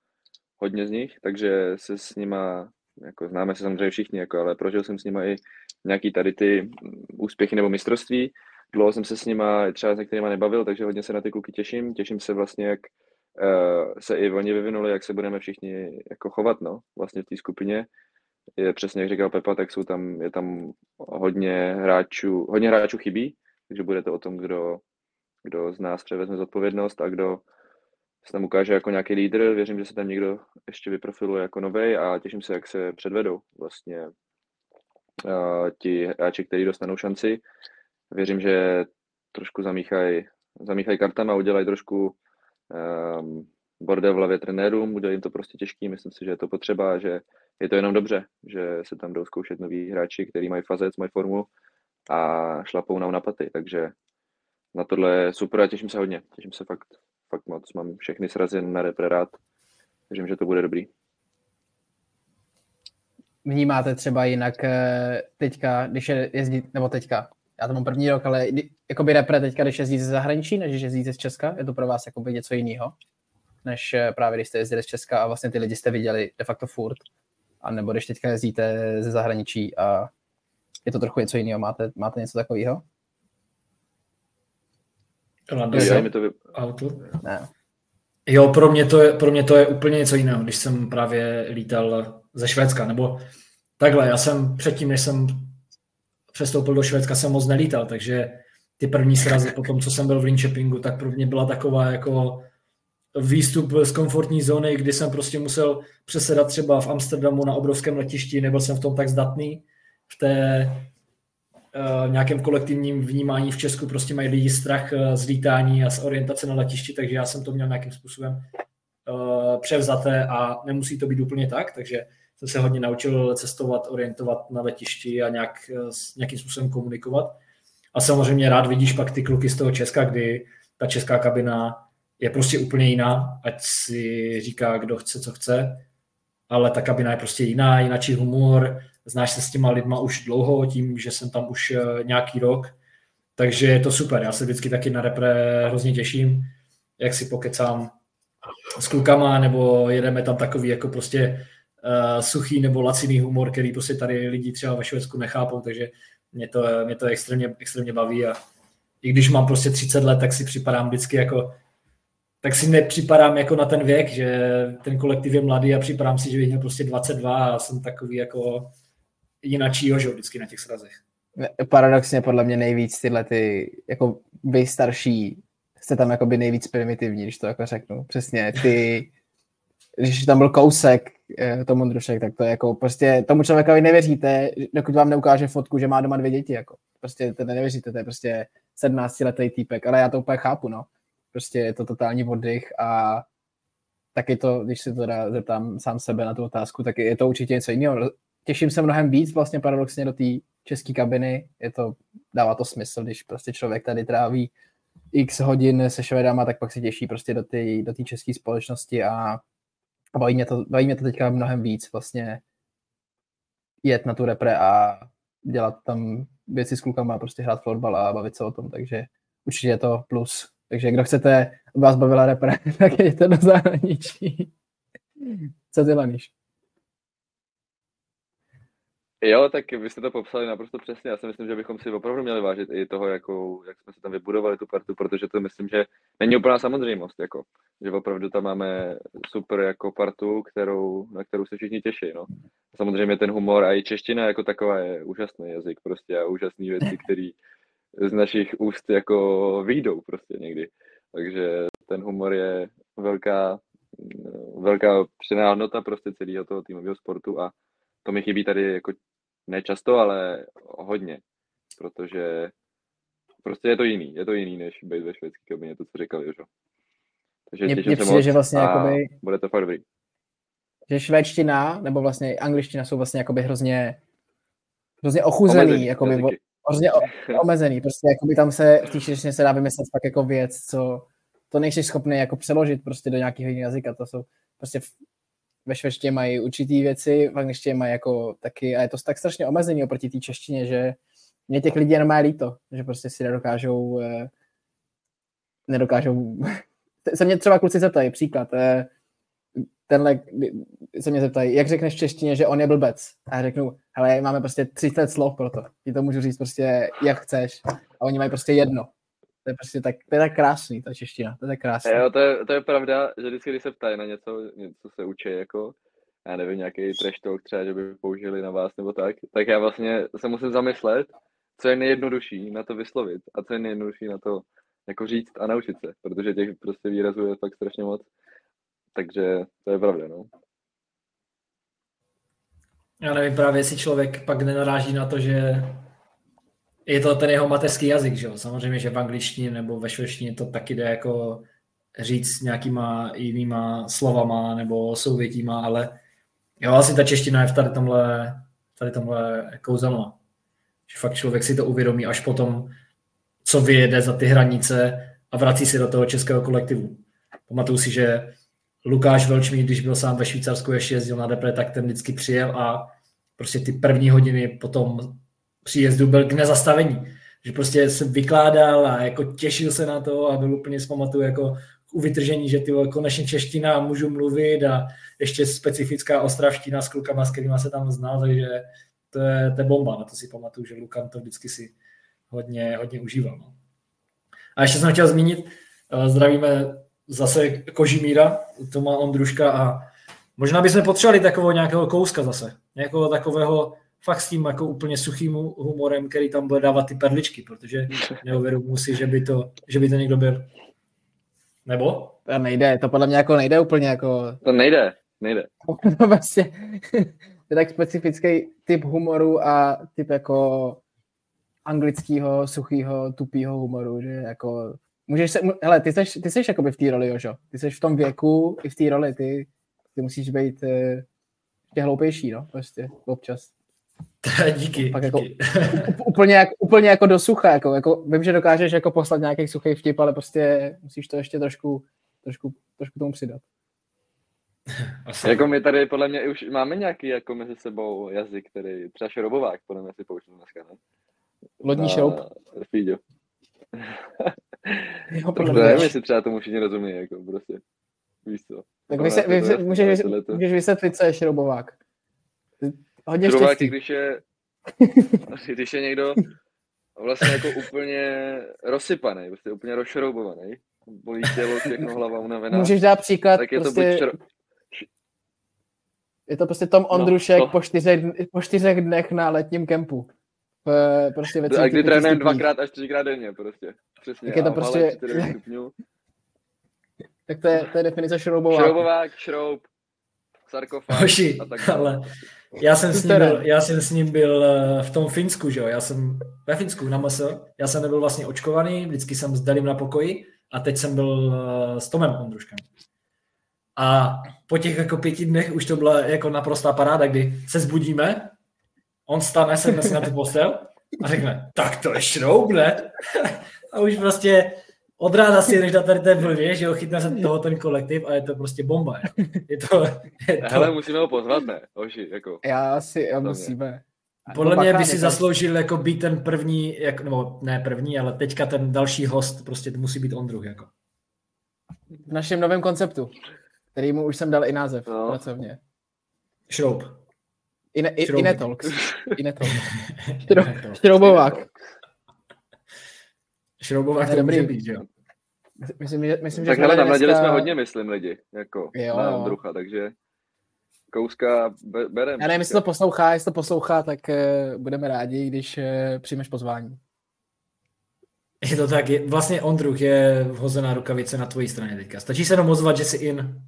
hodně z nich, takže se s nima, jako známe se samozřejmě všichni, jako, ale prožil jsem s nima i nějaký tady ty úspěchy nebo mistrovství. Dlouho jsem se s nima třeba s některýma nebavil, takže hodně se na ty kluky těším. Těším se vlastně, jak uh, se i oni vyvinuli, jak se budeme všichni jako chovat, no, vlastně v té skupině. Je přesně, jak říkal Pepa, tak jsou tam, je tam hodně hráčů, hodně hráčů chybí, takže bude to o tom, kdo, kdo z nás převezme zodpovědnost a kdo se tam ukáže jako nějaký lídr. Věřím, že se tam někdo ještě vyprofiluje jako novej a těším se, jak se předvedou vlastně uh, ti hráči, kteří dostanou šanci. Věřím, že trošku zamíchají zamíchaj kartama, udělají trošku um, bordel v hlavě trenérům, bude jim to prostě těžký, myslím si, že je to potřeba, že je to jenom dobře, že se tam jdou zkoušet noví hráči, kteří mají fazec, mají formu a šlapou nám na paty, takže na tohle je super a těším se hodně, těším se fakt, fakt moc, mám všechny srazy na repre rád, věřím, že to bude dobrý. Vnímáte třeba jinak eh, teďka, když je jezdí, nebo teďka, já to mám první rok, ale jakoby repre teďka, když jezdíte ze zahraničí, než když jezdíte z Česka, je to pro vás jakoby něco jiného, než eh, právě když jste jezdili z Česka a vlastně ty lidi jste viděli de facto furt, a nebo když teďka jezdíte ze zahraničí a je to trochu něco jiného, máte, máte něco takového? Auto? Ne. Jo, pro mě, to je, pro mě to je úplně něco jiného, když jsem právě lítal ze Švédska, nebo takhle, já jsem předtím, než jsem přestoupil do Švédska, jsem moc nelítal, takže ty první srazy po tom, co jsem byl v Linköpingu, tak pro mě byla taková jako výstup z komfortní zóny, kdy jsem prostě musel přesedat třeba v Amsterdamu na obrovském letišti, nebyl jsem v tom tak zdatný. V té uh, nějakém kolektivním vnímání v Česku prostě mají lidi strach uh, z lítání a z orientace na letišti, takže já jsem to měl nějakým způsobem uh, převzaté a nemusí to být úplně tak, takže jsem se hodně naučil cestovat, orientovat na letišti a nějak, nějakým způsobem komunikovat. A samozřejmě rád vidíš pak ty kluky z toho Česka, kdy ta česká kabina je prostě úplně jiná, ať si říká, kdo chce, co chce, ale ta kabina je prostě jiná, jináčí humor, znáš se s těma lidma už dlouho, tím, že jsem tam už eh, nějaký rok, takže je to super. Já se vždycky taky na repre hrozně těším, jak si pokecám s klukama, nebo jedeme tam takový jako prostě uh, suchý nebo laciný humor, který prostě tady lidi třeba ve Švédsku nechápou, takže mě to, mě to extrémně, extrémně baví a i když mám prostě 30 let, tak si připadám vždycky jako tak si nepřipadám jako na ten věk, že ten kolektiv je mladý a připadám si, že bych měl prostě 22 a jsem takový jako jinačí jožo vždycky na těch srazech. Paradoxně podle mě nejvíc tyhle ty, jako vy starší, jste tam jako by nejvíc primitivní, když to jako řeknu. Přesně, ty, když tam byl kousek, eh, Tom Ondrušek, tak to je jako prostě tomu člověkovi nevěříte, dokud vám neukáže fotku, že má doma dvě děti, jako. Prostě to nevěříte, to je prostě 17 letý týpek, ale já to úplně chápu, no. Prostě je to totální oddych a taky to, když se teda zeptám sám sebe na tu otázku, tak je to určitě něco jiného. Těším se mnohem víc vlastně paradoxně do té české kabiny, je to, dává to smysl, když prostě člověk tady tráví x hodin se švedama, tak pak se těší prostě do té do české společnosti a, baví, mě to, baví mě to teďka mnohem víc vlastně jet na tu repre a dělat tam věci s klukama, prostě hrát fotbal a bavit se o tom, takže určitě je to plus. Takže kdo chcete, vás bavila repre, [LAUGHS] tak jděte do zahraničí. Co ty, Laniš? Jo, tak vy jste to popsali naprosto přesně. Já si myslím, že bychom si opravdu měli vážit i toho, jakou, jak jsme se tam vybudovali tu partu, protože to myslím, že není úplná samozřejmost, jako, že opravdu tam máme super jako partu, kterou, na kterou se všichni těší. No. Samozřejmě ten humor a i čeština jako taková je úžasný jazyk prostě a úžasný věci, [LAUGHS] které z našich úst jako výjdou prostě někdy. Takže ten humor je velká, velká přidaná hodnota prostě celého toho týmového sportu a to mi chybí tady jako nečasto, ale hodně, protože prostě je to jiný, je to jiný, než být ve švédské kabině, to, co říkal Jožo. Takže mě, mě přijde, že vlastně jakoby, bude to fakt dobrý. Že švédština, nebo vlastně angličtina jsou vlastně jakoby hrozně hrozně ochuzený, omezený, jakoby, hrozně [LAUGHS] omezený, prostě jakoby tam se v té se dá vymyslet fakt jako věc, co to nejsi schopný jako přeložit prostě do nějakého jiného jazyka, to jsou prostě ve švédštině mají určitý věci, v angličtině mají jako taky, a je to tak strašně omezený oproti té češtině, že mě těch lidí jenom líto, že prostě si nedokážou, eh, nedokážou, [LAUGHS] se mě třeba kluci zeptají, příklad, eh, tenhle, se mě zeptají, jak řekneš v češtině, že on je blbec? A já řeknu, hele, máme prostě 30 slov pro to. Ti to můžu říct prostě, jak chceš. A oni mají prostě jedno. To je prostě tak, to je tak krásný, ta čeština, to je tak krásný. Jo, to je, to je pravda, že vždycky, když se ptají na něco, něco se učí, jako, já nevím, nějaký trash talk třeba, že by použili na vás nebo tak, tak já vlastně se musím zamyslet, co je nejjednodušší na to vyslovit a co je nejjednodušší na to jako říct a naučit se, protože těch prostě výrazů je fakt strašně moc. Takže to je pravda, no. Já nevím právě, jestli člověk pak nenaráží na to, že je to ten jeho mateřský jazyk, že jo? Samozřejmě, že v angličtině nebo ve švédštině to taky jde jako říct nějakýma jinýma slovama nebo souvětíma, ale jo, asi ta čeština je v tady tomhle, tady tomhle kouzelná. Že fakt člověk si to uvědomí až potom, co vyjede za ty hranice a vrací se do toho českého kolektivu. Pamatuju si, že Lukáš Velčmí, když byl sám ve Švýcarsku, ještě jezdil na Depre, tak ten vždycky přijel a prostě ty první hodiny potom příjezdu byl k nezastavení. Že prostě se vykládal a jako těšil se na to a byl úplně zpamatuju jako u vytržení, že ty konečně čeština můžu mluvit a ještě specifická ostravština s klukama, s kterými se tam znal, takže to je, to je bomba, na to si pamatuju, že Lukan to vždycky si hodně, hodně užíval. No. A ještě jsem chtěl zmínit, eh, zdravíme zase Kožimíra, Toma Ondruška a možná bychom potřebovali takového nějakého kouska zase, nějakého takového fakt s tím jako úplně suchým humorem, který tam bude dávat ty perličky, protože neuvědomuji si, že by, to, že by to někdo byl. Nebo? To nejde, to podle mě jako nejde úplně jako... To nejde, nejde. [LAUGHS] to vlastně je tak specifický typ humoru a typ jako anglického, suchého, tupého humoru, že jako můžeš se, hele, ty jsi, ty jsi jakoby v té roli, Jožo. Ty jsi v tom věku i v té roli, ty, ty musíš být eh, ještě hloupější, no, prostě, občas. Díky, Pak díky. Jako, úplně, jako, úplně jako do sucha, jako, jako, vím, že dokážeš jako poslat nějaký suchý vtip, ale prostě musíš to ještě trošku, trošku, trošku tomu přidat. Asi. Jako my tady podle mě už máme nějaký jako mezi sebou jazyk, který třeba šrobovák podle mě si použil dneska, ne? Lodní šroub. Fíďo. jo, podle mě. Nevím, jestli třeba tomu všichni rozumí, jako prostě. Víš co. Tak vy se, vy, můžeš, můžeš vysvětlit, co je šroubovák. Hodně Šroubovák, když je, [LAUGHS] když je někdo vlastně jako úplně rozsypaný, prostě úplně rozšroubovaný, bolí tělo, všechno hlava unavená. Můžeš dát příklad, tak je prostě... to buď šro... Je to prostě Tom no, Ondrušek no, to... po, čtyřech, po čtyřech dnech na letním kempu. V, prostě ve a kdy trénujeme dvakrát až třikrát denně, prostě. Přesně. Tak je to prostě... tak to je, to je definice šroubovák. Šroubovák, šroub, sarkofág a tak ale já jsem, s ním byl, já jsem s ním byl eh, v tom Finsku, že jo, já jsem ve Finsku na MS, já jsem nebyl vlastně očkovaný, vždycky jsem s Dalim na pokoji a teď jsem byl eh, s Tomem Ondruškem. A po těch jako pěti dnech už to byla jako naprostá paráda, kdy se zbudíme, on stane, sedne si na tu postel a řekne, tak to je šroub, ne? [LAUGHS] a už prostě od rána si jdeš na tady té vlně, že jo, chytne se toho ten kolektiv a je to prostě bomba. Jako. Je to, je to... Hele, musíme ho pozvat, ne? Oži, jako. Já asi, já musíme. Podle mě by si zasloužil jako být ten první, jako, nebo ne první, ale teďka ten další host, prostě to musí být Ondruh. Jako. V našem novém konceptu, který mu už jsem dal i název no. pracovně. Šroub. Ine, Inetalks. Inetalks. Šroubovák. Šroubovák to může být, jo. Myslím, že, myslím, tak že hele, dneska... jsme hodně, myslím, lidi, jako jo, na Ondrucha, takže kouska bereme. Já nevím, jestli to poslouchá, jestli to poslouchá, tak uh, budeme rádi, když uh, přijmeš pozvání. Je to tak, je, vlastně Ondruch je vhozená rukavice na tvojí straně teďka. Stačí se jenom ozvat, že jsi in.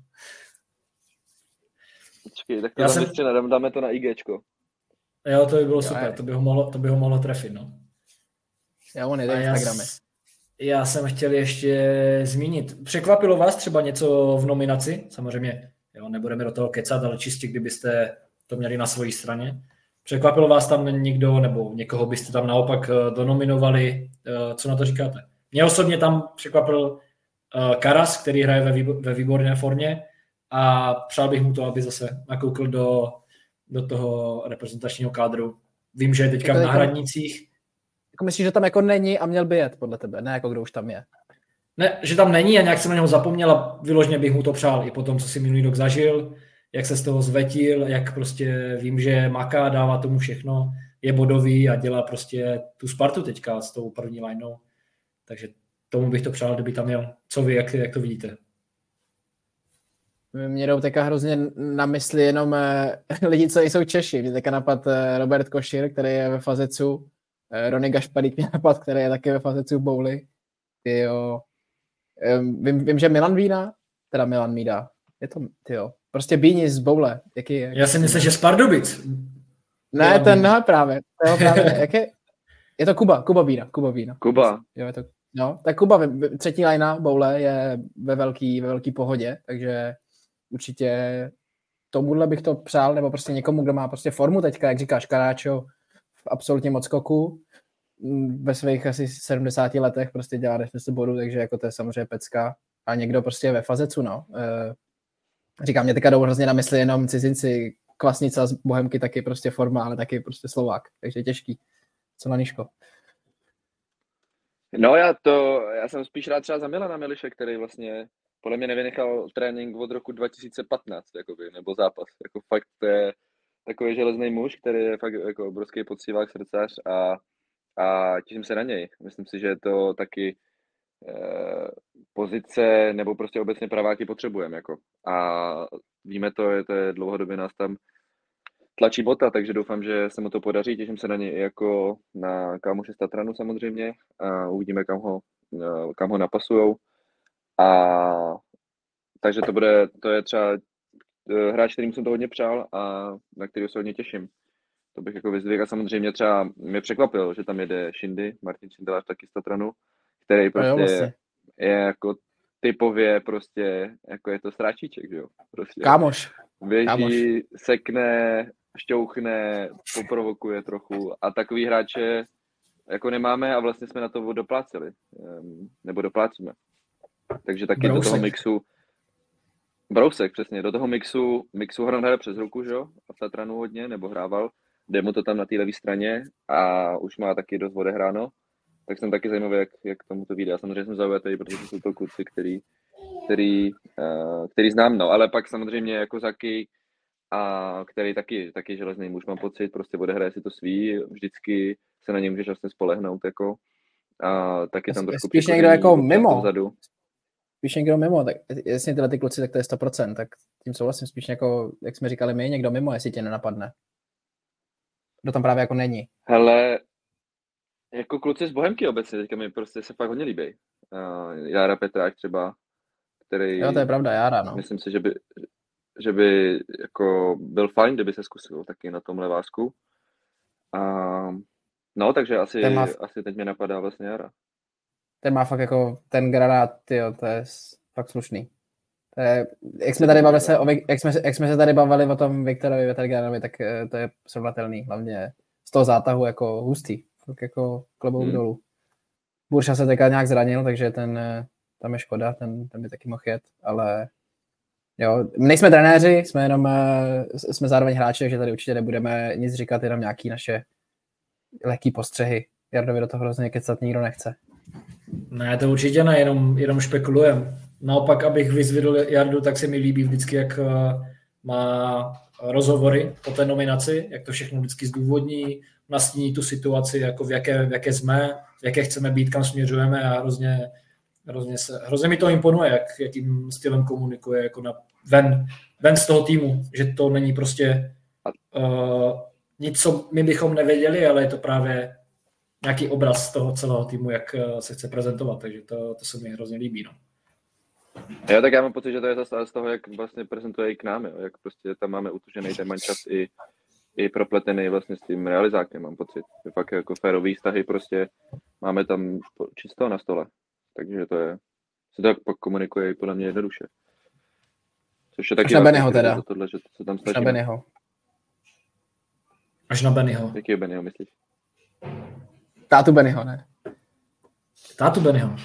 Počkej, tak to Já jsem... dáme, dáme to na IGčko. Jo, to by bylo jo, super, to by, ho mohlo, to by ho mohlo trefit, no. Já on jde Instagramy. Já jsem chtěl ještě zmínit, překvapilo vás třeba něco v nominaci? Samozřejmě, jo, nebudeme do toho kecat, ale čistě kdybyste to měli na své straně. Překvapilo vás tam někdo, nebo někoho byste tam naopak eh, donominovali? Eh, co na to říkáte? Mě osobně tam překvapil eh, Karas, který hraje ve výborné formě a přál bych mu to, aby zase nakoukl do, do toho reprezentačního kádru. Vím, že je teďka v jako- náhradnicích, jako myslíš, že tam jako není a měl by jet podle tebe, ne jako kdo už tam je? Ne, že tam není a nějak jsem na něho zapomněl a vyložně bych mu to přál i po tom, co si minulý rok zažil, jak se z toho zvetil, jak prostě vím, že maká, dává tomu všechno, je bodový a dělá prostě tu Spartu teďka s tou první lineou. Takže tomu bych to přál, kdyby tam měl. Co vy, jak, jak to vidíte? Mě jdou teďka hrozně na mysli jenom eh, [LAUGHS] lidi, co jsou Češi. Mě teďka napad eh, Robert Košir, který je ve Fazecu, Rony Gašparík mě napad, který je také ve Fazecu Bowly. Jo. Vím, vím, že Milan Vína, teda Milan Mída, je to, jo. Prostě Bíni z Boule, jaký je? Já si myslím, že z Pardubic. Ne, Milan ten ne, právě. To právě [LAUGHS] jak je, je to Kuba, Kuba Bína, Kuba Bína. Kuba. Jo, je to, no, tak Kuba, třetí lajna Boule je ve velký, ve velký pohodě, takže určitě tomuhle bych to přál, nebo prostě někomu, kdo má prostě formu teďka, jak říkáš, Karáčo, absolutně moc skoku. Ve svých asi 70 letech prostě dělá 10 bodů, takže jako to je samozřejmě pecka. A někdo prostě ve fazecu, no. E, říkám, mě teďka jdou hrozně na mysli jenom cizinci, Kvasnica z Bohemky taky prostě forma, ale taky prostě Slovák, takže těžký. Co na Niško? No já to, já jsem spíš rád třeba za Milana Miliše, který vlastně podle mě nevynechal trénink od roku 2015, jakoby, nebo zápas. Jako fakt to je, takový železný muž, který je fakt jako obrovský poctivák srdcař a, a těším se na něj. Myslím si, že je to taky eh, pozice nebo prostě obecně praváky potřebujeme. Jako. A víme to, je, to je dlouhodobě nás tam tlačí bota, takže doufám, že se mu to podaří. Těším se na něj jako na kámoše z Tatranu samozřejmě a uvidíme, kam ho, eh, kam ho napasujou. A takže to bude, to je třeba Eh, hráč, kterým jsem to hodně přál a na který se hodně těším. To bych jako vyzdvihl a samozřejmě třeba mě překvapil, že tam jede Shindy, Martin Šindelář taky z Tatranu, který prostě jo, vlastně. je jako typově prostě, jako je to stráčíček, jo. Prostě Kámoš. Běží, Kámoš. sekne, šťouchne, poprovokuje trochu a takový hráče jako nemáme a vlastně jsme na to dopláceli, nebo doplácíme. Takže taky Brousek. do toho mixu Brousek, přesně. Do toho mixu, mixu hraje přes ruku, že jo? A v Tatranu hodně, nebo hrával. Jde mu to tam na té levé straně a už má taky dost odehráno. Tak jsem taky zajímavý, jak, jak tomu to vyjde. A samozřejmě jsem zaujatý, protože jsou to kluci, který, který, uh, který znám, no. Ale pak samozřejmě jako Zaky, a který taky, taky železný muž, mám pocit, prostě odehraje si to svý, vždycky se na něj můžeš vlastně spolehnout, jako. A taky tam trošku Spíš někdo jako mimo. Vzadu spíš někdo mimo, tak jasně tyhle ty kluci, tak to je 100%, tak tím souhlasím spíš jako, jak jsme říkali my, někdo mimo, jestli tě nenapadne. Kdo tam právě jako není. Hele, jako kluci z Bohemky obecně teďka mi prostě se fakt hodně líbí. Uh, Jára Petrák třeba, který... Jo, to je pravda, Jára, no. Myslím si, že by, že by jako byl fajn, kdyby se zkusil taky na tom levásku. A, no, takže asi, má... asi teď mě napadá vlastně Jara. Ten má fakt jako ten granát, tyjo, to je fakt slušný. Je, jak, jsme tady bavili se o, jak, jsme, jak jsme se tady bavili o tom Viktorovi Veterganovi, tak eh, to je srovnatelný, hlavně z toho zátahu jako hustý, tak jako klobouk hmm. dolů. Burša se teďka nějak zranil, takže ten, eh, tam je škoda, ten, ten by taky mohl jet, ale jo, nejsme trenéři, jsme jenom, eh, jsme zároveň hráči, takže tady určitě nebudeme nic říkat, jenom nějaký naše lehký postřehy. Jardovi do toho hrozně kecat nikdo nechce. Ne, to určitě ne, jenom, jenom špekulujem. Naopak, abych vyzvedl Jardu, tak se mi líbí vždycky, jak eh, má rozhovory po té nominaci, jak to všechno vždycky zdůvodní, nastíní tu situaci, jako v jaké, v jaké jsme, v jaké chceme být, kam směřujeme a hrozně, hrozně, se, hrozně mi to imponuje, jak, jakým stylem komunikuje jako na, ven, ven z toho týmu, že to není prostě uh, nic, co my bychom nevěděli, ale je to právě nějaký obraz toho celého týmu, jak eh, se chce prezentovat, takže to, to se mi hrozně líbí. No. Jo, tak já mám pocit, že to je zase z toho, jak vlastně prezentuje i k nám, jo. jak prostě tam máme utužený ten mančas i, i propletený vlastně s tím realizákem, mám pocit. Je fakt jako férový vztahy prostě máme tam čisto na stole. Takže to je, se to tak pak komunikuje i podle mě jednoduše. Což je taky Až na Benyho teda. To, tohle, že se tam Až na Benyho. Až na Benyho. Jaký je Benyho, myslíš? Tátu Benyho, ne? Tátu Benyho.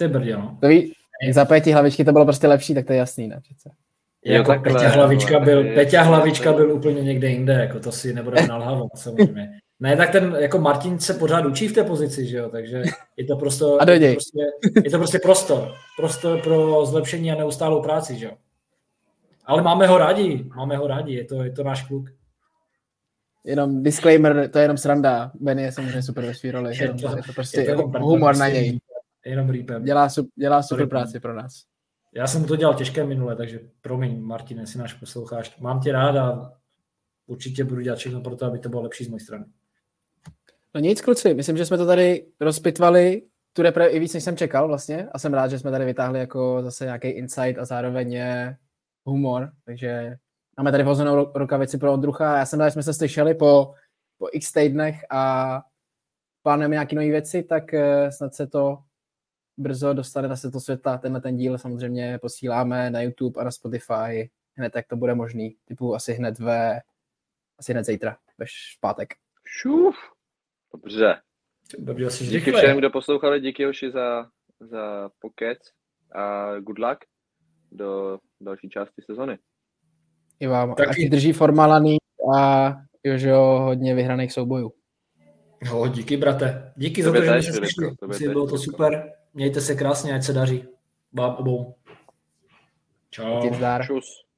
To je brdě, no. To ví, za Peti hlavičky to bylo prostě lepší, tak to je jasný, ne? Přece. Jako jo, Peťa Hlavička byl, Peťa Hlavička byl úplně někde jinde, jako to si nebudeme [LAUGHS] nalhávat samozřejmě. Ne, tak ten, jako Martin se pořád učí v té pozici, že jo, takže je to, prostě, a je to prostě, je to prostě prostor, prostor pro zlepšení a neustálou práci, že jo. Ale máme ho rádi, máme ho rádi, je to, je to náš kluk. Jenom disclaimer, to je jenom sranda, Benny je samozřejmě super ve svý roli, je to, je to prostě je to humor na něj. Jenom rýpem. Dělá, dělá super práci pro nás. Já jsem to dělal těžké minule, takže promiň, Martin, jestli náš posloucháš. Mám tě rád a určitě budu dělat všechno pro to, aby to bylo lepší z mojej strany. No nic, kluci, myslím, že jsme to tady rozpitvali tu repre i víc, než jsem čekal vlastně a jsem rád, že jsme tady vytáhli jako zase nějaký insight a zároveň je humor, takže máme tady vhozenou rukavici pro Ondrucha. Já jsem rád, že jsme se slyšeli po, po x týdnech a plánujeme nějaké nové věci, tak eh, snad se to brzo dostane na světlo světa. Tenhle ten díl samozřejmě posíláme na YouTube a na Spotify hned, jak to bude možný. Typu asi hned ve, asi hned zítra, ve pátek. Šuf. Dobře. Dobře, asi díky všem, kdo poslouchali, díky Joši za, za pokec a good luck do další části sezony. I vám. Taky. Ať drží formalaný a Jožo hodně vyhraných soubojů. Jo, díky, brate. Díky za to, že jste slyšeli. Bylo to super. Mějte se krásně, ať se daří. Vám obou. Čau. Čus.